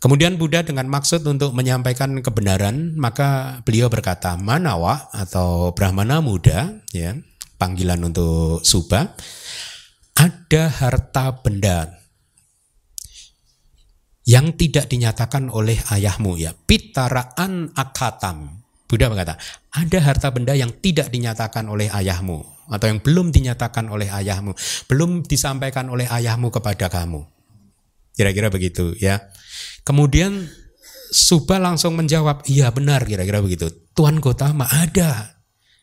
Kemudian Buddha dengan maksud untuk menyampaikan kebenaran, maka beliau berkata, Manawa atau Brahmana muda, ya, panggilan untuk Subha, ada harta benda yang tidak dinyatakan oleh ayahmu ya pitaraan akatam Buddha berkata ada harta benda yang tidak dinyatakan oleh ayahmu atau yang belum dinyatakan oleh ayahmu, belum disampaikan oleh ayahmu kepada kamu. Kira-kira begitu ya. Kemudian Subha langsung menjawab, iya benar kira-kira begitu. Tuan Gotama ada.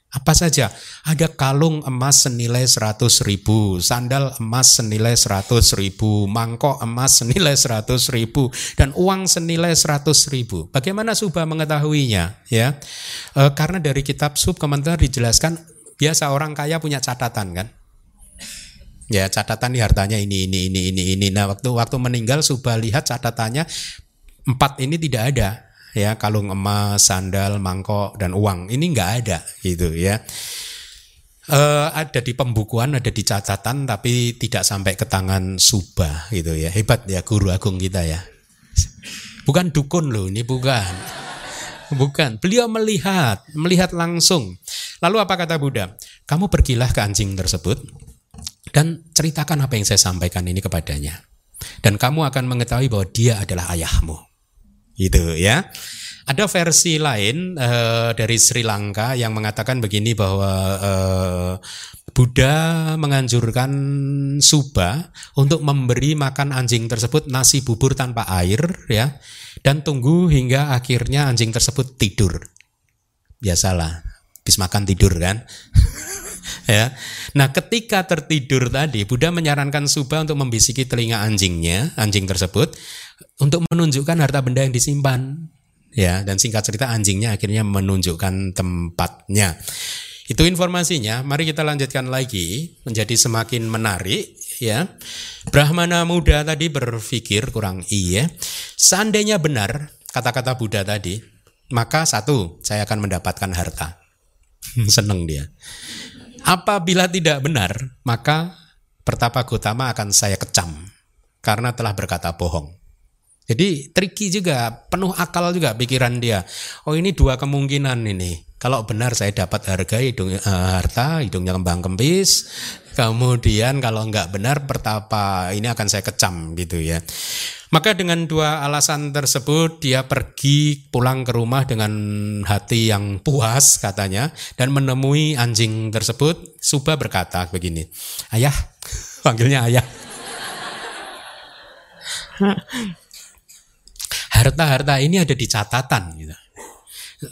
Apa saja? Ada kalung emas senilai 100 ribu, sandal emas senilai 100 ribu, mangkok emas senilai 100 ribu, dan uang senilai 100 ribu. Bagaimana Subha mengetahuinya? Ya, e, Karena dari kitab sub komentar dijelaskan, biasa orang kaya punya catatan kan? Ya catatan di hartanya ini ini ini ini ini. Nah waktu waktu meninggal Subha lihat catatannya empat ini tidak ada ya kalung emas, sandal, mangkok dan uang ini nggak ada gitu ya. Uh, ada di pembukuan, ada di catatan, tapi tidak sampai ke tangan Subah gitu ya. Hebat ya guru agung kita ya. Bukan dukun loh, ini bukan. Bukan. Beliau melihat, melihat langsung. Lalu apa kata Buddha? Kamu pergilah ke anjing tersebut dan ceritakan apa yang saya sampaikan ini kepadanya. Dan kamu akan mengetahui bahwa dia adalah ayahmu gitu ya. Ada versi lain uh, dari Sri Lanka yang mengatakan begini bahwa uh, Buddha menganjurkan Suba untuk memberi makan anjing tersebut nasi bubur tanpa air ya dan tunggu hingga akhirnya anjing tersebut tidur. Biasalah, habis makan tidur kan. [LAUGHS] ya. Nah, ketika tertidur tadi Buddha menyarankan Suba untuk membisiki telinga anjingnya, anjing tersebut untuk menunjukkan harta benda yang disimpan. Ya, dan singkat cerita anjingnya akhirnya menunjukkan tempatnya. Itu informasinya. Mari kita lanjutkan lagi menjadi semakin menarik ya. Brahmana muda tadi berpikir kurang iya. Seandainya benar kata-kata Buddha tadi, maka satu, saya akan mendapatkan harta. [LAUGHS] Seneng dia. Apabila tidak benar, maka Pertapa Gotama akan saya kecam karena telah berkata bohong. Jadi tricky juga, penuh akal juga pikiran dia. Oh ini dua kemungkinan ini. Kalau benar saya dapat harga hidung uh, harta, hidungnya kembang kempis. Kemudian kalau enggak benar pertapa ini akan saya kecam gitu ya. Maka dengan dua alasan tersebut dia pergi pulang ke rumah dengan hati yang puas katanya dan menemui anjing tersebut. Suba berkata begini, ayah, [LAUGHS] panggilnya ayah harta-harta ini ada di catatan gitu.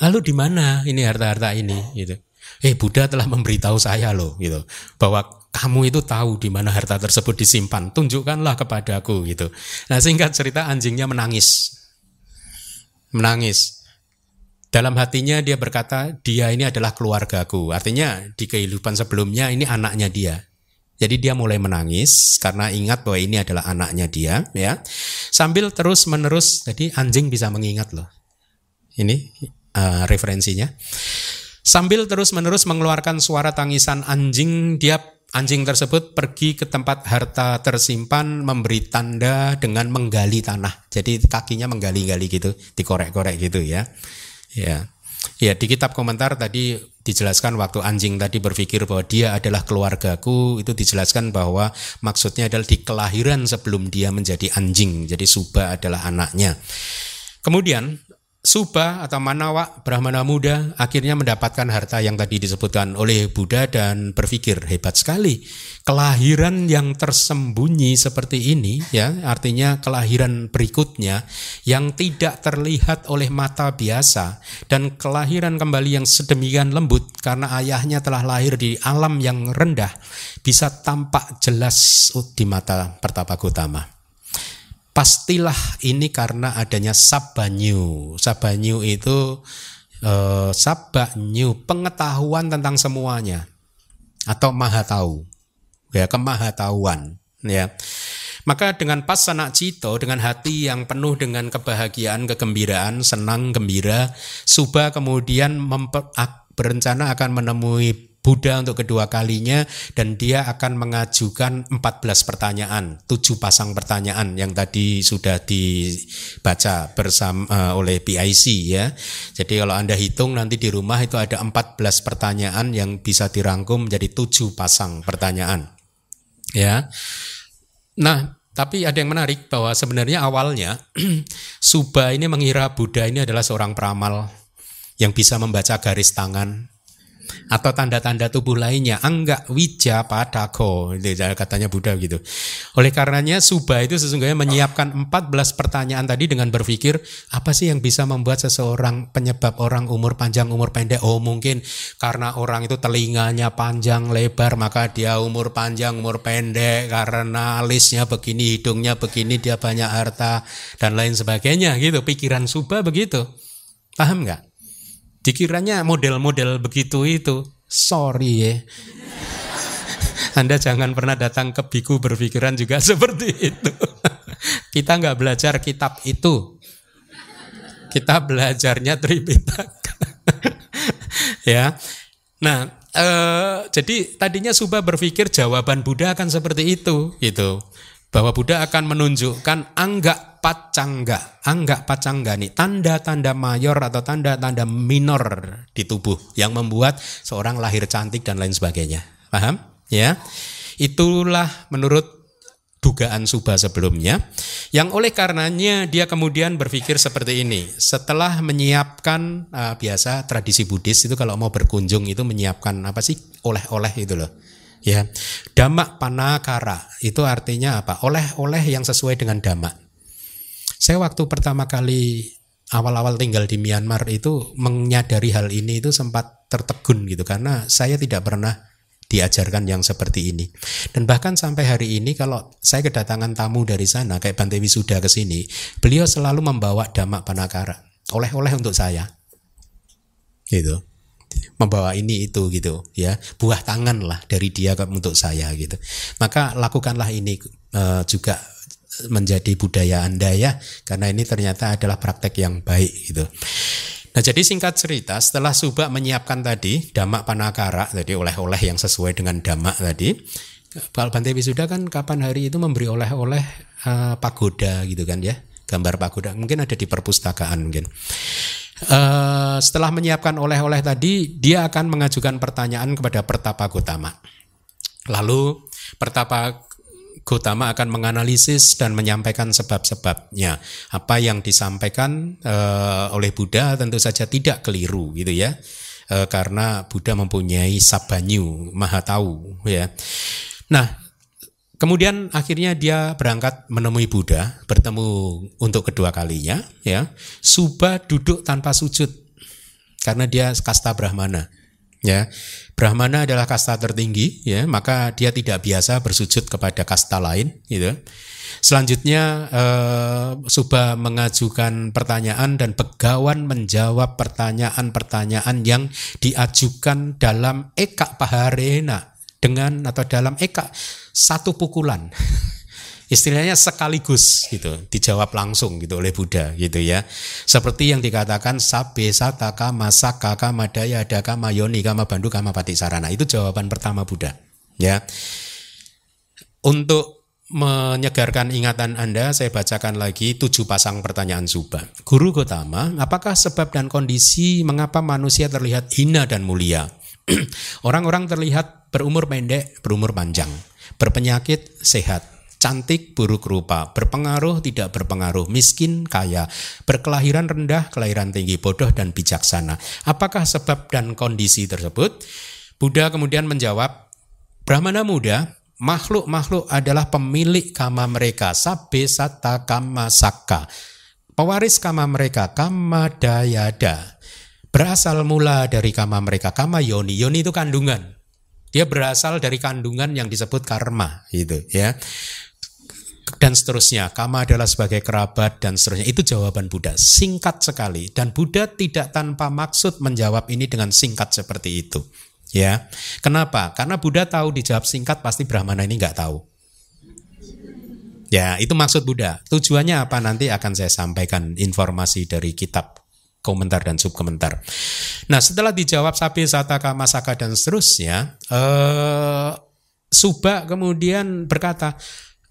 Lalu di mana ini harta-harta ini gitu. Eh Buddha telah memberitahu saya loh gitu bahwa kamu itu tahu di mana harta tersebut disimpan. Tunjukkanlah kepadaku gitu. Nah singkat cerita anjingnya menangis. Menangis. Dalam hatinya dia berkata, dia ini adalah keluargaku. Artinya di kehidupan sebelumnya ini anaknya dia. Jadi dia mulai menangis karena ingat bahwa ini adalah anaknya dia, ya. Sambil terus menerus, jadi anjing bisa mengingat loh. Ini uh, referensinya. Sambil terus menerus mengeluarkan suara tangisan anjing, dia anjing tersebut pergi ke tempat harta tersimpan, memberi tanda dengan menggali tanah. Jadi kakinya menggali-gali gitu, dikorek-korek gitu ya. Ya. Ya, di kitab komentar tadi dijelaskan waktu anjing tadi berpikir bahwa dia adalah keluargaku, itu dijelaskan bahwa maksudnya adalah di kelahiran sebelum dia menjadi anjing. Jadi Suba adalah anaknya. Kemudian Suba atau Manawa Brahmana muda akhirnya mendapatkan harta yang tadi disebutkan oleh Buddha dan berpikir hebat sekali. Kelahiran yang tersembunyi seperti ini ya artinya kelahiran berikutnya yang tidak terlihat oleh mata biasa dan kelahiran kembali yang sedemikian lembut karena ayahnya telah lahir di alam yang rendah bisa tampak jelas di mata Pertapa Gotama pastilah ini karena adanya sabanyu. Sabanyu itu eh, sabanyu pengetahuan tentang semuanya atau maha tahu. Ya, kemahatauan, ya. Maka dengan pas sanak cito, dengan hati yang penuh dengan kebahagiaan, kegembiraan, senang, gembira, Suba kemudian berencana akan menemui Buddha untuk kedua kalinya dan dia akan mengajukan 14 pertanyaan, tujuh pasang pertanyaan yang tadi sudah dibaca bersama uh, oleh PIC ya. Jadi kalau Anda hitung nanti di rumah itu ada 14 pertanyaan yang bisa dirangkum menjadi tujuh pasang pertanyaan. Ya. Nah, tapi ada yang menarik bahwa sebenarnya awalnya [CLEARS THROAT] Suba ini mengira Buddha ini adalah seorang peramal yang bisa membaca garis tangan atau tanda-tanda tubuh lainnya. Angga wija padako. Itu katanya Buddha gitu. Oleh karenanya subah itu sesungguhnya menyiapkan 14 pertanyaan tadi dengan berpikir apa sih yang bisa membuat seseorang penyebab orang umur panjang umur pendek? Oh mungkin karena orang itu telinganya panjang lebar maka dia umur panjang umur pendek karena alisnya begini hidungnya begini dia banyak harta dan lain sebagainya gitu. Pikiran subah begitu. Paham nggak Dikiranya model-model begitu itu. Sorry ya. [LAUGHS] Anda jangan pernah datang ke biku berpikiran juga [LAUGHS] seperti itu. [LAUGHS] Kita nggak belajar kitab itu. Kita belajarnya Tripitaka. ya. Nah, eh, jadi tadinya Subha berpikir jawaban Buddha akan seperti itu, gitu bahwa Buddha akan menunjukkan angga pacangga, angga pacangga nih tanda-tanda mayor atau tanda-tanda minor di tubuh yang membuat seorang lahir cantik dan lain sebagainya. Paham? Ya. Itulah menurut dugaan Subha sebelumnya yang oleh karenanya dia kemudian berpikir seperti ini setelah menyiapkan uh, biasa tradisi Buddhis itu kalau mau berkunjung itu menyiapkan apa sih oleh-oleh itu loh Ya, damak panakara itu artinya apa? Oleh-oleh yang sesuai dengan damak. Saya waktu pertama kali awal-awal tinggal di Myanmar itu menyadari hal ini itu sempat tertegun gitu karena saya tidak pernah diajarkan yang seperti ini. Dan bahkan sampai hari ini kalau saya kedatangan tamu dari sana kayak Bante Wisuda ke sini, beliau selalu membawa damak panakara, oleh-oleh untuk saya. Gitu membawa ini itu gitu ya. Buah tangan lah dari dia untuk saya gitu. Maka lakukanlah ini uh, juga menjadi budaya anda ya. Karena ini ternyata adalah praktek yang baik gitu. Nah jadi singkat cerita setelah Subak menyiapkan tadi damak panakara jadi oleh-oleh yang sesuai dengan damak tadi Pak Bante Wisuda kan kapan hari itu memberi oleh-oleh uh, pagoda gitu kan ya. Gambar pagoda. Mungkin ada di perpustakaan mungkin Uh, setelah menyiapkan oleh-oleh tadi, dia akan mengajukan pertanyaan kepada Pertapa Gotama. Lalu Pertapa Gotama akan menganalisis dan menyampaikan sebab-sebabnya. Apa yang disampaikan uh, oleh Buddha tentu saja tidak keliru gitu ya. Uh, karena Buddha mempunyai sabanyu, maha tahu ya. Nah, Kemudian akhirnya dia berangkat menemui Buddha, bertemu untuk kedua kalinya, ya. Suba duduk tanpa sujud karena dia kasta Brahmana. Ya. Brahmana adalah kasta tertinggi, ya, maka dia tidak biasa bersujud kepada kasta lain, gitu. Selanjutnya eh, Suba mengajukan pertanyaan dan Begawan menjawab pertanyaan-pertanyaan yang diajukan dalam Eka Paharena dengan atau dalam Eka satu pukulan. [LAUGHS] Istilahnya sekaligus gitu, dijawab langsung gitu oleh Buddha gitu ya. Seperti yang dikatakan sabe sata kama saka kama daya ada kama yoni kama bandu kama pati sarana. Itu jawaban pertama Buddha. Ya. Untuk menyegarkan ingatan Anda, saya bacakan lagi tujuh pasang pertanyaan Subha. Guru Gotama, apakah sebab dan kondisi mengapa manusia terlihat hina dan mulia? [CLEARS THROAT] Orang-orang terlihat berumur pendek, berumur panjang berpenyakit sehat, cantik buruk rupa, berpengaruh tidak berpengaruh, miskin kaya, berkelahiran rendah, kelahiran tinggi, bodoh dan bijaksana. Apakah sebab dan kondisi tersebut? Buddha kemudian menjawab, Brahmana muda, makhluk-makhluk adalah pemilik kama mereka, sabe sata kama saka. Pewaris kama mereka, kama dayada. Berasal mula dari kama mereka, kama yoni. Yoni itu kandungan. Dia berasal dari kandungan yang disebut karma gitu ya. Dan seterusnya, kama adalah sebagai kerabat dan seterusnya. Itu jawaban Buddha, singkat sekali dan Buddha tidak tanpa maksud menjawab ini dengan singkat seperti itu. Ya. Kenapa? Karena Buddha tahu dijawab singkat pasti Brahmana ini nggak tahu. Ya, itu maksud Buddha. Tujuannya apa nanti akan saya sampaikan informasi dari kitab komentar dan subkomentar. Nah setelah dijawab sapi, sataka, masaka dan seterusnya, eh, Suba kemudian berkata,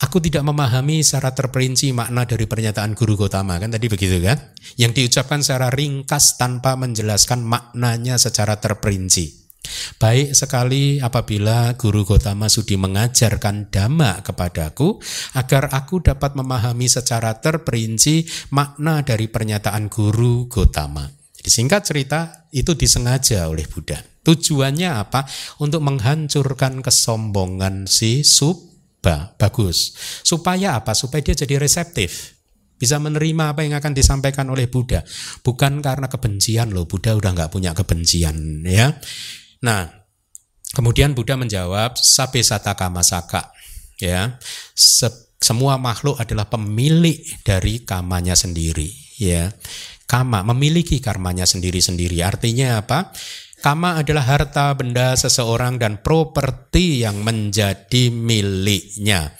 Aku tidak memahami secara terperinci makna dari pernyataan Guru Gotama kan tadi begitu kan? Yang diucapkan secara ringkas tanpa menjelaskan maknanya secara terperinci. Baik sekali apabila Guru Gotama Sudi mengajarkan dhamma kepadaku agar aku dapat memahami secara terperinci makna dari pernyataan Guru Gotama. Disingkat cerita itu disengaja oleh Buddha. Tujuannya apa? Untuk menghancurkan kesombongan si Subha. Bagus. Supaya apa? Supaya dia jadi reseptif. Bisa menerima apa yang akan disampaikan oleh Buddha. Bukan karena kebencian loh. Buddha udah nggak punya kebencian ya. Nah, kemudian Buddha menjawab sabe sata kamasaka ya. Se semua makhluk adalah pemilik dari kamanya sendiri ya. Kama memiliki karmanya sendiri-sendiri. Artinya apa? Kama adalah harta benda seseorang dan properti yang menjadi miliknya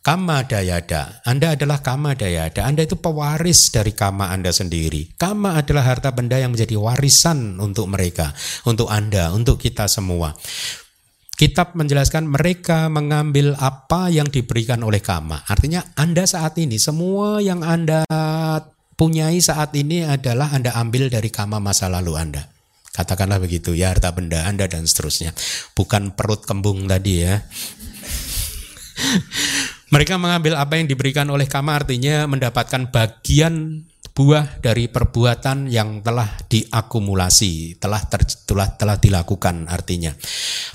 Kama dayada, Anda adalah kama dayada, Anda itu pewaris dari kama Anda sendiri. Kama adalah harta benda yang menjadi warisan untuk mereka, untuk Anda, untuk kita semua. Kitab menjelaskan mereka mengambil apa yang diberikan oleh kama. Artinya Anda saat ini semua yang Anda punyai saat ini adalah Anda ambil dari kama masa lalu Anda. Katakanlah begitu ya harta benda Anda dan seterusnya. Bukan perut kembung tadi ya. [LAUGHS] Mereka mengambil apa yang diberikan oleh kama artinya mendapatkan bagian buah dari perbuatan yang telah diakumulasi, telah ter, telah telah dilakukan artinya.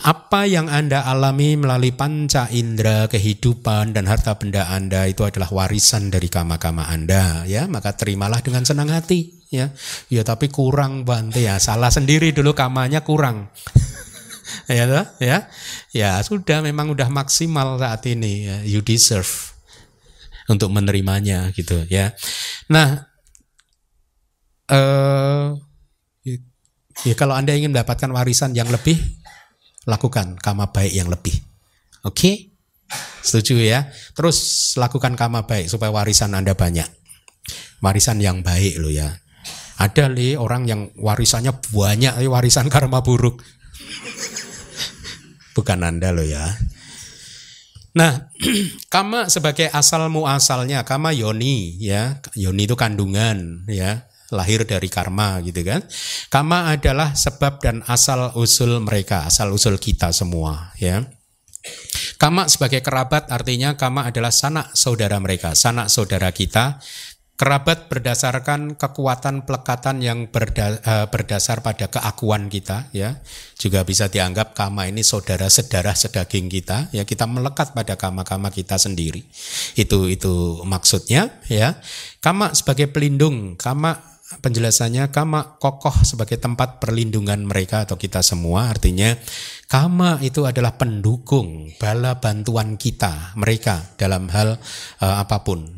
Apa yang Anda alami melalui panca indera kehidupan dan harta benda Anda itu adalah warisan dari kama-kama Anda ya, maka terimalah dengan senang hati ya. Ya tapi kurang Bante ya, salah sendiri dulu kamanya kurang. Ya ya. Ya sudah memang udah maksimal saat ini ya. you deserve untuk menerimanya gitu ya. Nah, uh, ya kalau Anda ingin mendapatkan warisan yang lebih, lakukan kama baik yang lebih. Oke? Okay? Setuju ya? Terus lakukan kama baik supaya warisan Anda banyak. Warisan yang baik loh ya. Ada nih orang yang warisannya banyak, warisan karma buruk. Bukan Anda loh ya. Nah, [CLEARS THROAT] kama sebagai asal muasalnya, kama yoni ya. Yoni itu kandungan ya lahir dari karma gitu kan. Karma adalah sebab dan asal usul mereka, asal usul kita semua ya. Kama sebagai kerabat artinya kama adalah sanak saudara mereka, sanak saudara kita. Kerabat berdasarkan kekuatan pelekatan yang berda, uh, berdasar pada keakuan kita ya. Juga bisa dianggap kama ini saudara sedarah sedaging kita ya. Kita melekat pada kama-kama kita sendiri. Itu itu maksudnya ya. Kama sebagai pelindung, kama penjelasannya kama kokoh sebagai tempat perlindungan mereka atau kita semua artinya kama itu adalah pendukung bala bantuan kita mereka dalam hal uh, apa pun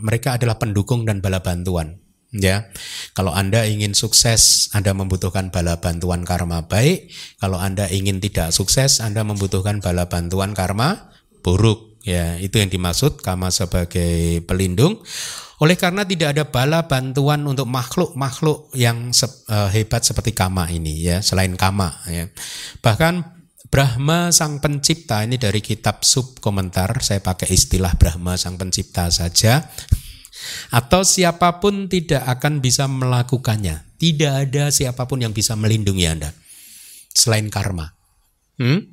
mereka adalah pendukung dan bala bantuan ya. Kalau anda ingin sukses anda membutuhkan bala bantuan karma baik. Kalau anda ingin tidak sukses anda membutuhkan bala bantuan karma buruk ya. Itu yang dimaksud kama sebagai pelindung. Oleh karena tidak ada bala bantuan untuk makhluk-makhluk yang se uh, hebat seperti Kama ini ya, selain Kama ya. Bahkan Brahma sang pencipta ini dari kitab sub komentar saya pakai istilah Brahma sang pencipta saja atau siapa pun tidak akan bisa melakukannya. Tidak ada siapa pun yang bisa melindungi Anda selain karma. Hmm?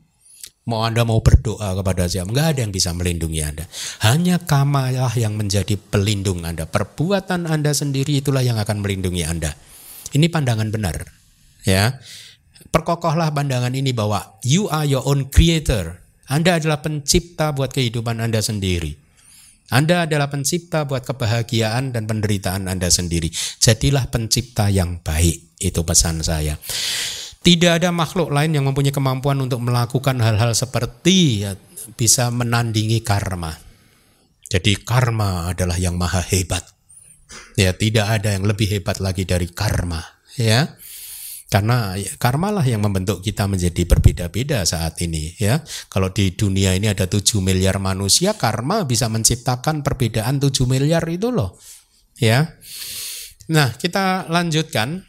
Mau Anda mau berdoa kepada siapa, nggak ada yang bisa melindungi Anda. Hanya kamalah yang menjadi pelindung Anda. Perbuatan Anda sendiri itulah yang akan melindungi Anda. Ini pandangan benar. Ya, Perkokohlah pandangan ini bahwa you are your own creator. Anda adalah pencipta buat kehidupan Anda sendiri. Anda adalah pencipta buat kebahagiaan dan penderitaan Anda sendiri. Jadilah pencipta yang baik. Itu pesan saya. Tidak ada makhluk lain yang mempunyai kemampuan untuk melakukan hal-hal seperti ya, bisa menandingi karma. Jadi karma adalah yang maha hebat. Ya, tidak ada yang lebih hebat lagi dari karma, ya. Karena karma lah yang membentuk kita menjadi berbeda-beda saat ini ya. Kalau di dunia ini ada 7 miliar manusia, karma bisa menciptakan perbedaan 7 miliar itu loh. Ya. Nah, kita lanjutkan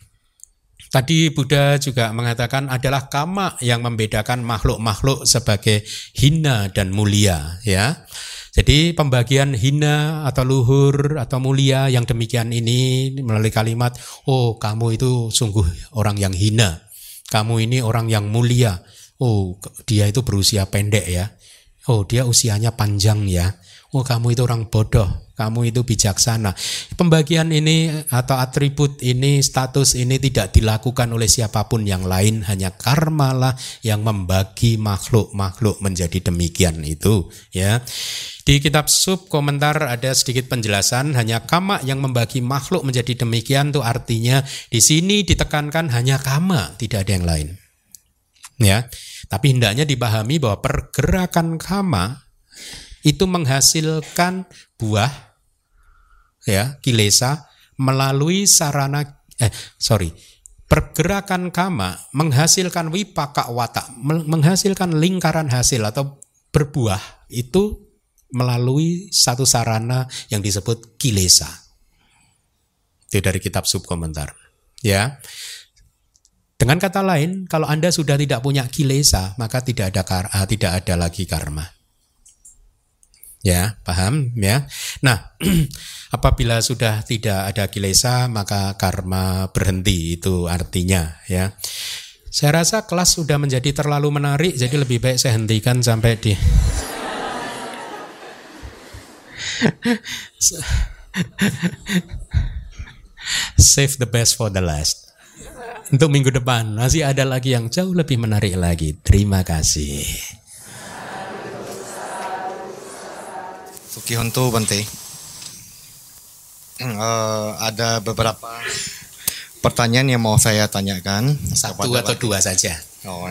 Tadi Buddha juga mengatakan adalah kama yang membedakan makhluk-makhluk sebagai hina dan mulia ya. Jadi pembagian hina atau luhur atau mulia yang demikian ini melalui kalimat oh kamu itu sungguh orang yang hina. Kamu ini orang yang mulia. Oh dia itu berusia pendek ya. Oh, dia usianya panjang ya. Oh, kamu itu orang bodoh, kamu itu bijaksana. Pembagian ini atau atribut ini, status ini tidak dilakukan oleh siapa pun yang lain, hanya karma lah yang membagi makhluk-makhluk menjadi demikian itu, ya. Di kitab sub komentar ada sedikit penjelasan hanya kama yang membagi makhluk menjadi demikian itu artinya di sini ditekankan hanya kama, tidak ada yang lain. Ya. Tapi hendaknya dipahami bahwa pergerakan kama itu menghasilkan buah ya kilesa melalui sarana eh sorry pergerakan kama menghasilkan wipaka watak menghasilkan lingkaran hasil atau berbuah itu melalui satu sarana yang disebut kilesa. Itu dari kitab subkomentar ya. Dengan kata lain kalau anda sudah tidak punya kilesa maka tidak ada uh, tidak ada lagi karma Ya, paham ya. Nah, [CLEARS THROAT] apabila sudah tidak ada kilesa maka karma berhenti itu artinya ya. Saya rasa kelas sudah menjadi terlalu menarik jadi lebih baik saya hentikan sampai di [LAUGHS] Save the best for the last. Untuk minggu depan masih ada lagi yang jauh lebih menarik lagi. Terima kasih. Sukihonto Bante. Uh, ada beberapa pertanyaan yang mau saya tanyakan. Satu atau dua saja. Oh. [LAUGHS]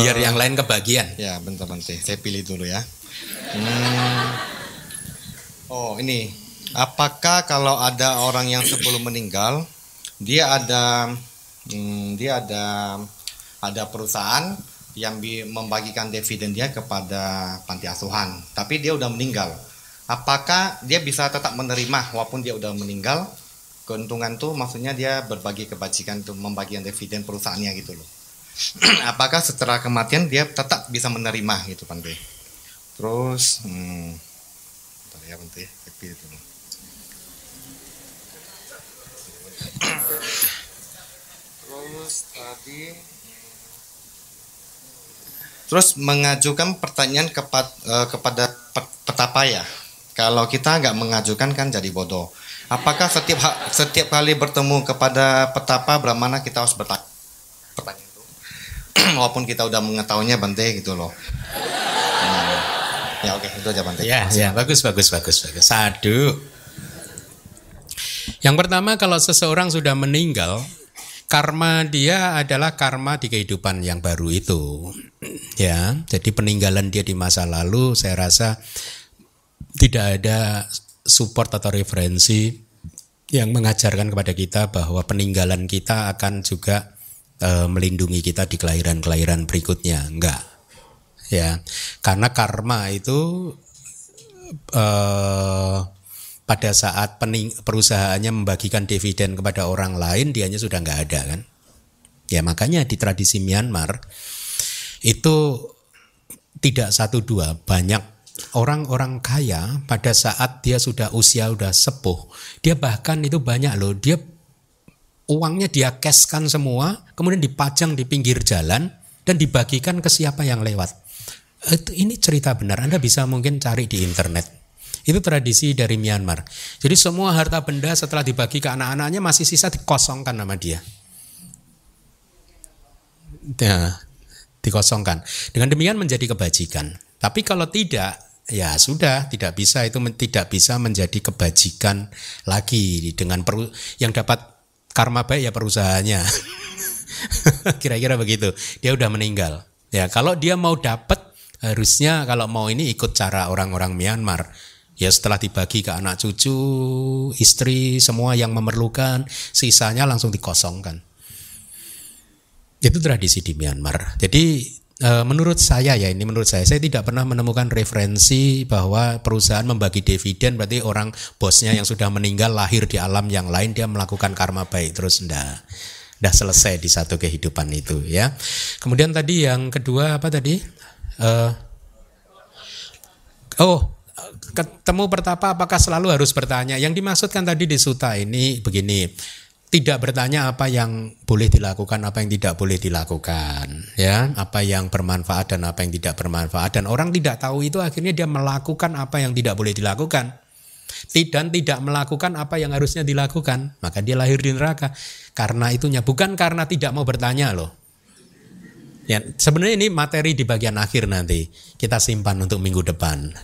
Biar yang lain kebagian. Ya, bentar Bante. Saya pilih dulu ya. Hmm. Oh, ini. Apakah kalau ada orang yang sebelum meninggal, dia ada hmm, dia ada ada perusahaan yang membagikan dividen dia kepada panti asuhan, tapi dia udah meninggal. Apakah dia bisa tetap menerima walaupun dia udah meninggal? Keuntungan tuh maksudnya dia berbagi kebajikan untuk membagikan dividen perusahaannya gitu loh. [CLEARS THROAT] Apakah setelah kematian dia tetap bisa menerima gitu Pante? Terus, hmm, ya Pante, pilih dulu. Terus tadi Terus mengajukan pertanyaan kepada, uh, kepada petapa ya. Kalau kita nggak mengajukan kan jadi bodoh. Apakah setiap setiap kali bertemu kepada petapa Brahmana kita harus bertanya pertanyaan itu? [CLEARS THROAT] Walaupun kita udah mengetahuinya Bante gitu loh. Hmm. Ya oke, okay, itu aja Bante. Ya, ya, bagus bagus bagus bagus. Sadu. Yang pertama kalau seseorang sudah meninggal, karma dia adalah karma di kehidupan yang baru itu. Ya, jadi peninggalan dia di masa lalu saya rasa tidak ada support atau referensi yang mengajarkan kepada kita bahwa peninggalan kita akan juga e, melindungi kita di kelahiran-kelahiran berikutnya. Enggak. Ya. Karena karma itu e, pada saat pening, perusahaannya membagikan dividen kepada orang lain, dianya sudah nggak ada kan. Ya makanya di tradisi Myanmar itu tidak satu dua banyak orang-orang kaya pada saat dia sudah usia sudah sepuh, dia bahkan itu banyak loh, dia uangnya dia cashkan semua, kemudian dipajang di pinggir jalan dan dibagikan ke siapa yang lewat. Ini cerita benar, Anda bisa mungkin cari di internet. Itu tradisi dari Myanmar. Jadi semua harta benda setelah dibagi ke anak-anaknya masih sisa dikosongkan nama dia. Ya, dikosongkan. Dengan demikian menjadi kebajikan. Tapi kalau tidak, ya sudah tidak bisa itu tidak bisa menjadi kebajikan lagi dengan peru, yang dapat karma baik ya perusahaannya. [LAUGHS] Kira-kira begitu. Dia udah meninggal. Ya, kalau dia mau dapat harusnya kalau mau ini ikut cara orang-orang Myanmar Ya setelah dibagi ke anak cucu, istri, semua yang memerlukan, sisanya langsung dikosongkan. Itu tradisi di Myanmar. Jadi e, menurut saya ya ini menurut saya saya tidak pernah menemukan referensi bahwa perusahaan membagi dividen berarti orang bosnya yang sudah meninggal lahir di alam yang lain dia melakukan karma baik terus ndak udah selesai di satu kehidupan itu ya. Kemudian tadi yang kedua apa tadi? Uh, oh, ketemu pertapa apakah selalu harus bertanya? Yang dimaksudkan tadi di suta ini begini. Tidak bertanya apa yang boleh dilakukan, apa yang tidak boleh dilakukan, ya, apa yang bermanfaat dan apa yang tidak bermanfaat. Dan orang tidak tahu itu akhirnya dia melakukan apa yang tidak boleh dilakukan, dan tidak melakukan apa yang harusnya dilakukan, maka dia lahir di neraka. Karena itunya bukan karena tidak mau bertanya loh. Ya, sebenarnya ini materi di bagian akhir nanti kita simpan untuk minggu depan. [LAUGHS]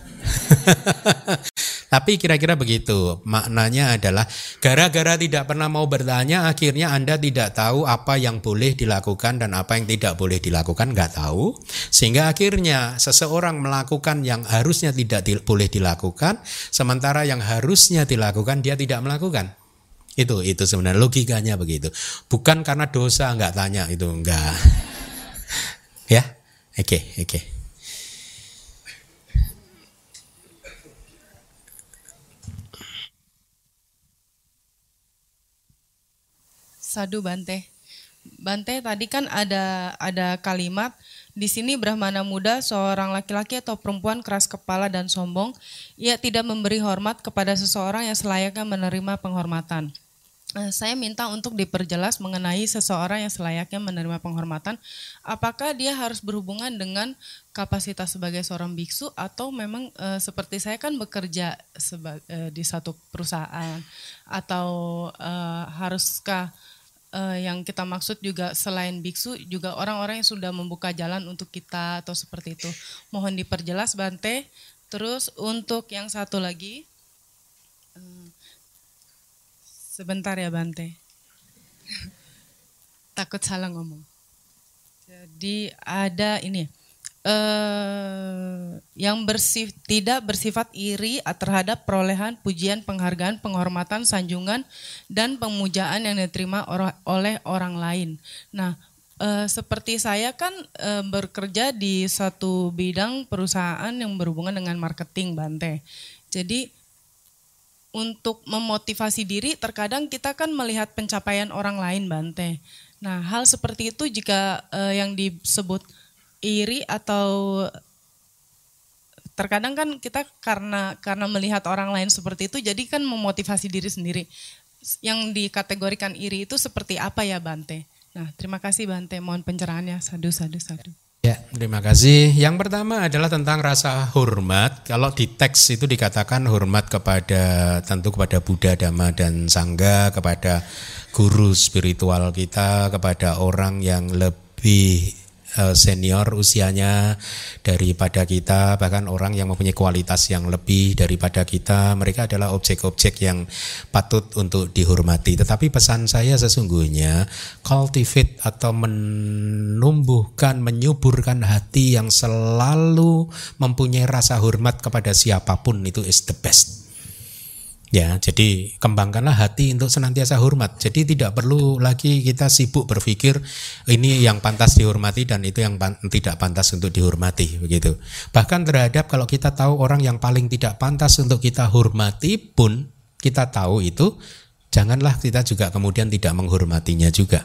Tapi kira-kira begitu. Maknanya adalah gara-gara tidak pernah mau bertanya, akhirnya Anda tidak tahu apa yang boleh dilakukan dan apa yang tidak boleh dilakukan, nggak tahu. Sehingga akhirnya seseorang melakukan yang harusnya tidak di, boleh dilakukan, sementara yang harusnya dilakukan dia tidak melakukan. Itu itu sebenarnya logikanya begitu. Bukan karena dosa nggak tanya itu enggak. [LAUGHS] ya, oke okay, oke. Okay. Sadu Bante. Bante tadi kan ada ada kalimat di sini Brahmana muda seorang laki-laki atau perempuan keras kepala dan sombong, ia tidak memberi hormat kepada seseorang yang selayaknya menerima penghormatan. Eh, saya minta untuk diperjelas mengenai seseorang yang selayaknya menerima penghormatan. Apakah dia harus berhubungan dengan kapasitas sebagai seorang biksu atau memang e, seperti saya kan bekerja seba, e, di satu perusahaan atau e, haruskah uh, yang kita maksud juga selain biksu juga orang-orang yang sudah membuka jalan untuk kita atau seperti itu. Mohon diperjelas Bante. Terus untuk yang satu lagi, uh, sebentar ya Bante. [LAUGHS] Takut salah ngomong. Jadi ada ini eh, yang bersif, tidak bersifat iri terhadap perolehan pujian, penghargaan, penghormatan, sanjungan, dan pemujaan yang diterima or oleh orang lain. Nah, eh, seperti saya kan eh, bekerja di satu bidang perusahaan yang berhubungan dengan marketing, Bante. Jadi untuk memotivasi diri, terkadang kita kan melihat pencapaian orang lain, Bante. Nah, hal seperti itu jika eh, yang disebut iri atau terkadang kan kita karena karena melihat orang lain seperti itu jadi kan memotivasi diri sendiri. Yang dikategorikan iri itu seperti apa ya Bante? Nah, terima kasih Bante, mohon pencerahannya. Sadu sadu sadu. Ya, terima kasih. Yang pertama adalah tentang rasa hormat. Kalau di teks itu dikatakan hormat kepada tentu kepada Buddha, Dhamma dan Sangga, kepada guru spiritual kita, kepada orang yang lebih senior usianya daripada kita bahkan orang yang mempunyai kualitas yang lebih daripada kita mereka adalah objek-objek yang patut untuk dihormati. Tetapi pesan saya sesungguhnya cultivate atau menumbuhkan menyuburkan hati yang selalu mempunyai rasa hormat kepada siapa pun itu is the best Ya, jadi kembangkanlah hati untuk senantiasa hormat. Jadi tidak perlu lagi kita sibuk berpikir ini yang pantas dihormati dan itu yang pan tidak pantas untuk dihormati begitu. Bahkan terhadap kalau kita tahu orang yang paling tidak pantas untuk kita hormati pun kita tahu itu janganlah kita juga kemudian tidak menghormatinya juga.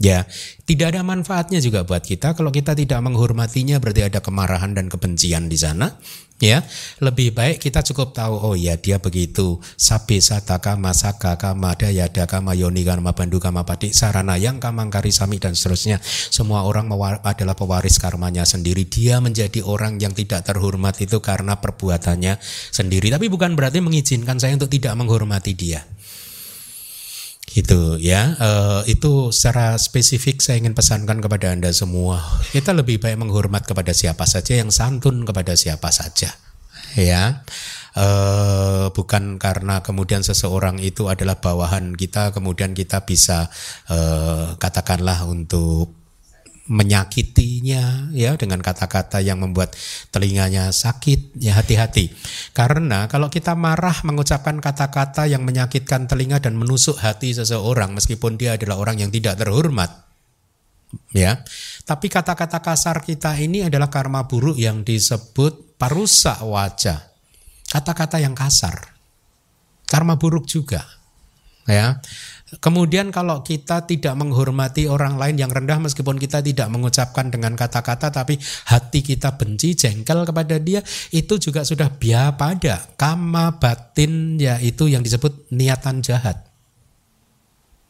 Ya, tidak ada manfaatnya juga buat kita kalau kita tidak menghormatinya berarti ada kemarahan dan kebencian di sana. Ya, lebih baik kita cukup tahu oh ya dia begitu. Sabe sataka masaka kama dayada kama yoni kama bandu kama padi sarana yang kamangkari sami dan seterusnya. Semua orang adalah pewaris karmanya sendiri. Dia menjadi orang yang tidak terhormat itu karena perbuatannya sendiri. Tapi bukan berarti mengizinkan saya untuk tidak menghormati dia gitu ya. Uh, itu secara spesifik saya ingin pesankan kepada anda semua. Kita lebih baik menghormat kepada siapa saja yang santun kepada siapa saja ya. Uh, bukan karena kemudian seseorang itu adalah bawahan kita kemudian kita bisa uh, katakanlah untuk menyakitinya ya dengan kata-kata yang membuat telinganya sakit ya hati-hati. Karena kalau kita marah mengucapkan kata-kata yang menyakitkan telinga dan menusuk hati seseorang meskipun dia adalah orang yang tidak terhormat ya. Tapi kata-kata kasar kita ini adalah karma buruk yang disebut parusak wajah. Kata-kata yang kasar. Karma buruk juga ya Kemudian kalau kita tidak menghormati orang lain yang rendah meskipun kita tidak mengucapkan dengan kata-kata tapi hati kita benci, jengkel kepada dia, itu juga sudah biar pada kama batin yaitu yang disebut niatan jahat.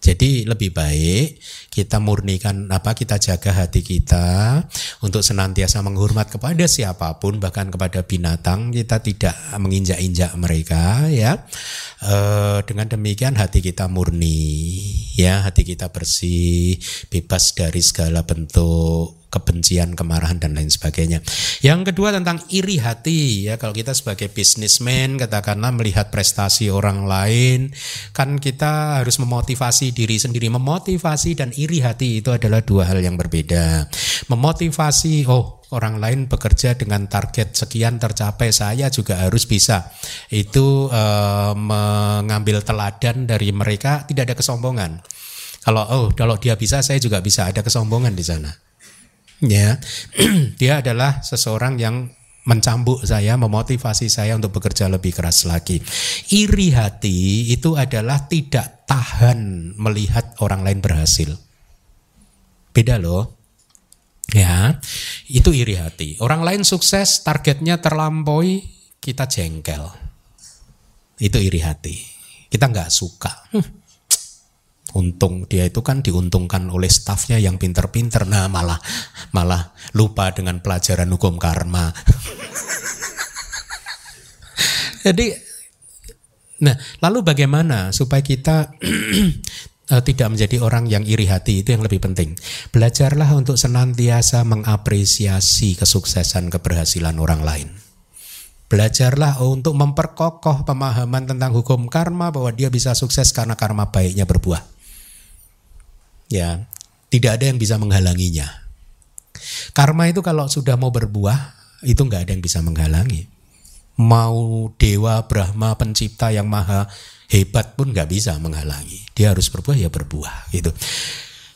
Jadi lebih baik kita murnikan apa kita jaga hati kita untuk senantiasa menghormat kepada siapa pun bahkan kepada binatang kita tidak menginjak-injak mereka ya. E, dengan demikian hati kita murni ya, hati kita bersih, bebas dari segala bentuk kebencian, kemarahan dan lain sebagainya. Yang kedua tentang iri hati ya kalau kita sebagai bisnismen katakanlah melihat prestasi orang lain kan kita harus memotivasi diri sendiri. Memotivasi dan iri hati itu adalah dua hal yang berbeda. Memotivasi oh orang lain bekerja dengan target sekian tercapai saya juga harus bisa. Itu eh, mengambil teladan dari mereka tidak ada kesombongan. Kalau oh kalau dia bisa saya juga bisa ada kesombongan di sana ya [CLEARS THROAT] dia adalah seseorang yang mencambuk saya, memotivasi saya untuk bekerja lebih keras lagi. Iri hati itu adalah tidak tahan melihat orang lain berhasil. Beda loh. Ya, itu iri hati. Orang lain sukses, targetnya terlampaui, kita jengkel. Itu iri hati. Kita nggak suka. Hm, untung dia itu kan diuntungkan oleh stafnya yang pinter-pinter. Nah malah malah lupa dengan pelajaran hukum karma. [LAUGHS] Jadi nah lalu bagaimana supaya kita [CLEARS THROAT] eh, tidak menjadi orang yang iri hati? Itu yang lebih penting. Belajarlah untuk senantiasa mengapresiasi kesuksesan keberhasilan orang lain. Belajarlah untuk memperkokoh pemahaman tentang hukum karma bahwa dia bisa sukses karena karma baiknya berbuah ya tidak ada yang bisa menghalanginya. Karma itu kalau sudah mau berbuah itu nggak ada yang bisa menghalangi. Mau dewa Brahma pencipta yang maha hebat pun nggak bisa menghalangi. Dia harus berbuah ya berbuah gitu.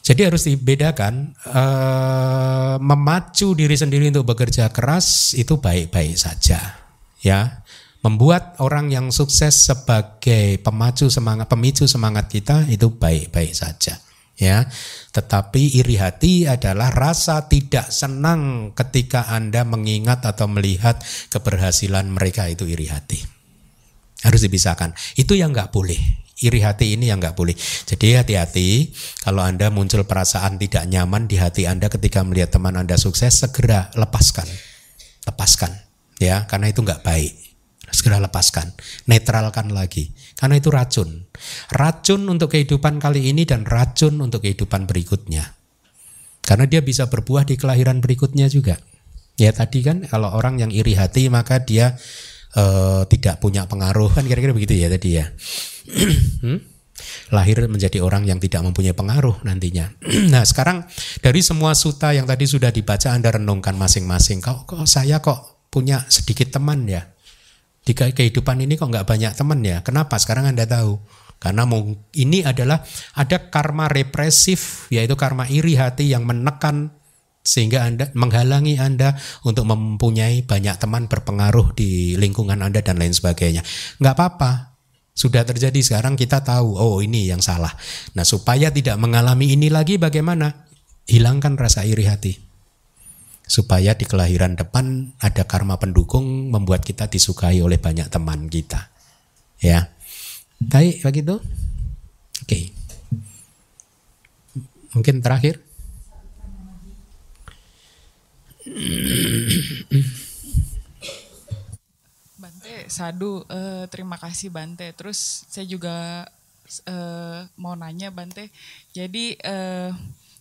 Jadi harus dibedakan eh, memacu diri sendiri untuk bekerja keras itu baik-baik saja ya membuat orang yang sukses sebagai pemacu semangat pemicu semangat kita itu baik-baik saja ya. Tetapi iri hati adalah rasa tidak senang ketika Anda mengingat atau melihat keberhasilan mereka itu iri hati. Harus dipisahkan. Itu yang nggak boleh. Iri hati ini yang nggak boleh. Jadi hati-hati kalau Anda muncul perasaan tidak nyaman di hati Anda ketika melihat teman Anda sukses, segera lepaskan. Lepaskan. Ya, karena itu nggak baik segera lepaskan, netralkan lagi. Karena itu racun. Racun untuk kehidupan kali ini dan racun untuk kehidupan berikutnya. Karena dia bisa berbuah di kelahiran berikutnya juga. Ya tadi kan kalau orang yang iri hati maka dia uh, tidak punya pengaruh kan kira-kira begitu ya tadi ya. [CLEARS THROAT] hmm? lahir menjadi orang yang tidak mempunyai pengaruh nantinya. [CLEARS THROAT] nah sekarang dari semua suta yang tadi sudah dibaca Anda renungkan masing-masing. Kok, kok saya kok punya sedikit teman ya? Di kehidupan ini kok nggak banyak teman ya? Kenapa? Sekarang Anda tahu. Karena ini adalah ada karma represif, yaitu karma iri hati yang menekan sehingga Anda menghalangi Anda untuk mempunyai banyak teman berpengaruh di lingkungan Anda dan lain sebagainya. Nggak apa-apa. Sudah terjadi sekarang kita tahu, oh ini yang salah. Nah supaya tidak mengalami ini lagi bagaimana? Hilangkan rasa iri hati supaya di kelahiran depan ada karma pendukung membuat kita disukai oleh banyak teman kita. Ya. Baik begitu? Oke. Mungkin terakhir. Bante, Sadu, uh, terima kasih Bante. Terus saya juga uh, mau nanya Bante. Jadi uh,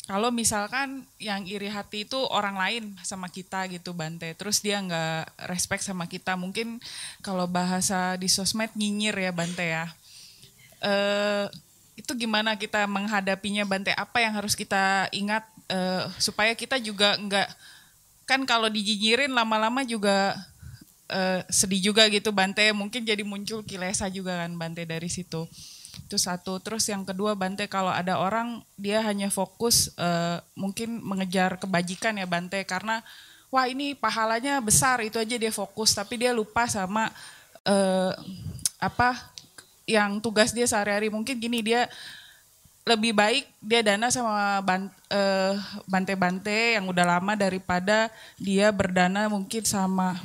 kalau misalkan yang iri hati itu orang lain sama kita gitu Bante, terus dia nggak respect sama kita, mungkin kalau bahasa di sosmed nyinyir ya Bante ya. E, itu gimana kita menghadapinya Bante? Apa yang harus kita ingat e, supaya kita juga nggak kan kalau dinyinyirin lama-lama juga e, sedih juga gitu Bante, mungkin jadi muncul kilesa juga kan Bante dari situ. Itu satu. Terus yang kedua Bante kalau ada orang dia hanya fokus uh, mungkin mengejar kebajikan ya Bante. Karena wah ini pahalanya besar itu aja dia fokus. Tapi dia lupa sama uh, apa yang tugas dia sehari-hari. Mungkin gini dia lebih baik dia dana sama eh, bante-bante yang udah lama daripada dia berdana mungkin sama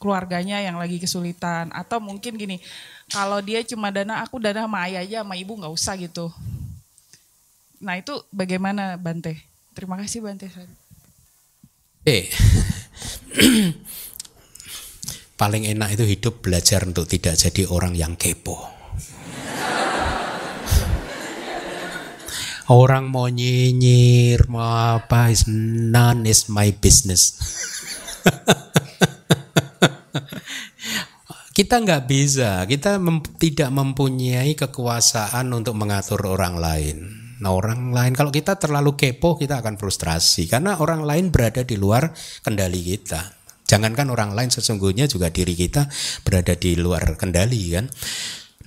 keluarganya yang lagi kesulitan. Atau mungkin gini kalau dia cuma dana aku dana sama ayah aja sama ibu nggak usah gitu. Nah itu bagaimana Bante? Terima kasih Bante. Eh, [CLEARS THROAT] paling enak itu hidup belajar untuk tidak jadi orang yang kepo. [LAUGHS] Orang mau nyinyir, mau apa, is none is my business. [LAUGHS] kita nggak bisa, kita mem tidak mempunyai kekuasaan untuk mengatur orang lain. Nah orang lain, kalau kita terlalu kepo kita akan frustrasi karena orang lain berada di luar kendali kita. Jangankan orang lain sesungguhnya juga diri kita berada di luar kendali kan.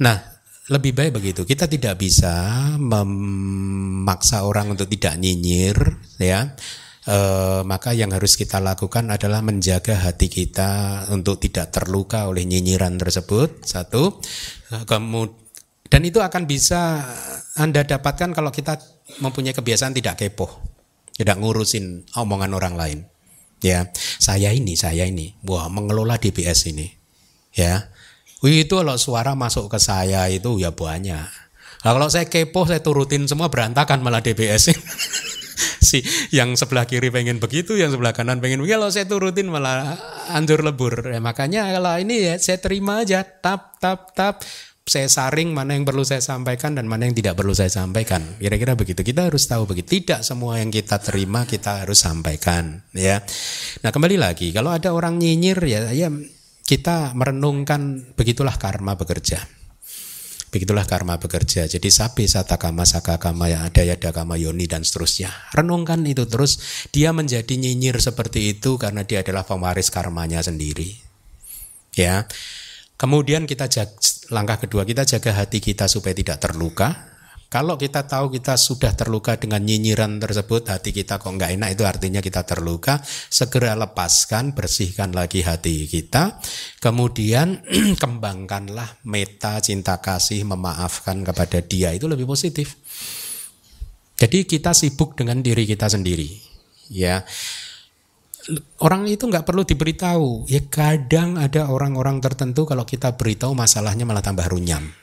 Nah lebih baik begitu. Kita tidak bisa memaksa orang untuk tidak nyinyir, ya. E, maka yang harus kita lakukan adalah menjaga hati kita untuk tidak terluka oleh nyinyiran tersebut. Satu, kemudian dan itu akan bisa Anda dapatkan kalau kita mempunyai kebiasaan tidak kepo, tidak ngurusin omongan orang lain. Ya, saya ini, saya ini, wah mengelola DBS ini, ya Wih itu kalau suara masuk ke saya itu ya banyak. Nah, kalau saya kepo saya turutin semua berantakan malah DBS. [LAUGHS] [LAUGHS] si yang sebelah kiri pengen begitu, yang sebelah kanan pengen begitu. Kalau saya turutin malah hancur lebur. Ya, makanya kalau ini ya saya terima aja tap tap tap saya saring mana yang perlu saya sampaikan dan mana yang tidak perlu saya sampaikan. Kira-kira begitu. Kita harus tahu begitu. Tidak semua yang kita terima kita harus sampaikan, ya. Nah, kembali lagi kalau ada orang nyinyir ya ya kita merenungkan begitulah karma bekerja. Begitulah karma bekerja. Jadi sapi, satakama, sakakama, yang ada yada kama, yoni dan seterusnya. Renungkan itu terus. Dia menjadi nyinyir seperti itu karena dia adalah pemaris karmanya sendiri. Ya. Kemudian kita jaga, langkah kedua kita jaga hati kita supaya tidak terluka. Kalau kita tahu kita sudah terluka dengan nyinyiran tersebut, hati kita kok nggak enak, itu artinya kita terluka. Segera lepaskan, bersihkan lagi hati kita. Kemudian [CLEARS THROAT] kembangkanlah meta, cinta kasih, memaafkan kepada dia. Itu lebih positif. Jadi kita sibuk dengan diri kita sendiri. Ya, orang itu nggak perlu diberitahu. Ya kadang ada orang-orang tertentu kalau kita beritahu masalahnya malah tambah runyam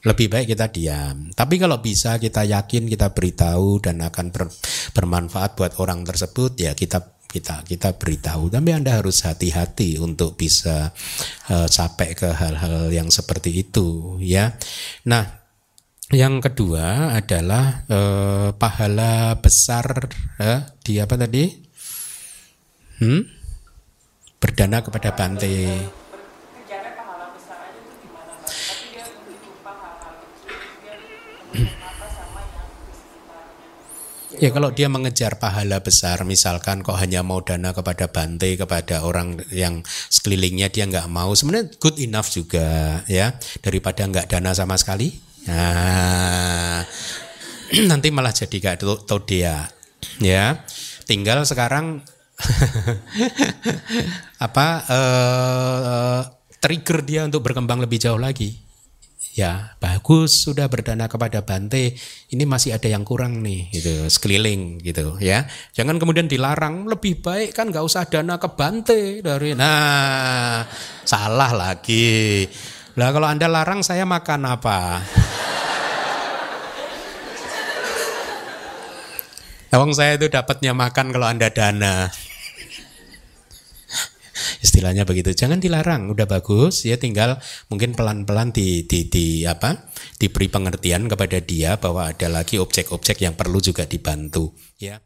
lebih baik kita diam. Tapi kalau bisa kita yakin kita beritahu dan akan ber, bermanfaat buat orang tersebut ya kita kita kita beritahu. Tapi Anda harus hati-hati untuk bisa uh, sampai ke hal-hal yang seperti itu ya. Nah, yang kedua adalah uh, pahala besar uh, di apa tadi? Hmm? Berdana kepada Bante. Ya kalau dia mengejar pahala besar, misalkan kok hanya mau dana kepada Bante, kepada orang yang sekelilingnya dia nggak mau, sebenarnya good enough juga ya daripada nggak dana sama sekali. Nah, [CLEARS THROAT] nanti malah jadi gak tahu dia, ya. Tinggal sekarang [LAUGHS] apa uh, trigger dia untuk berkembang lebih jauh lagi ya bagus sudah berdana kepada Bante. Ini masih ada yang kurang nih gitu sekeliling gitu ya. Jangan kemudian dilarang lebih baik kan nggak usah dana ke Bante dari nah salah lagi. Lah kalau anda larang saya makan apa? Nawang saya itu dapatnya makan kalau anda dana istilahnya begitu. Jangan dilarang udah bagus ya tinggal mungkin pelan-pelan di, di, di apa diberi pengertian kepada dia bahwa ada lagi objek-objek yang perlu juga dibantu ya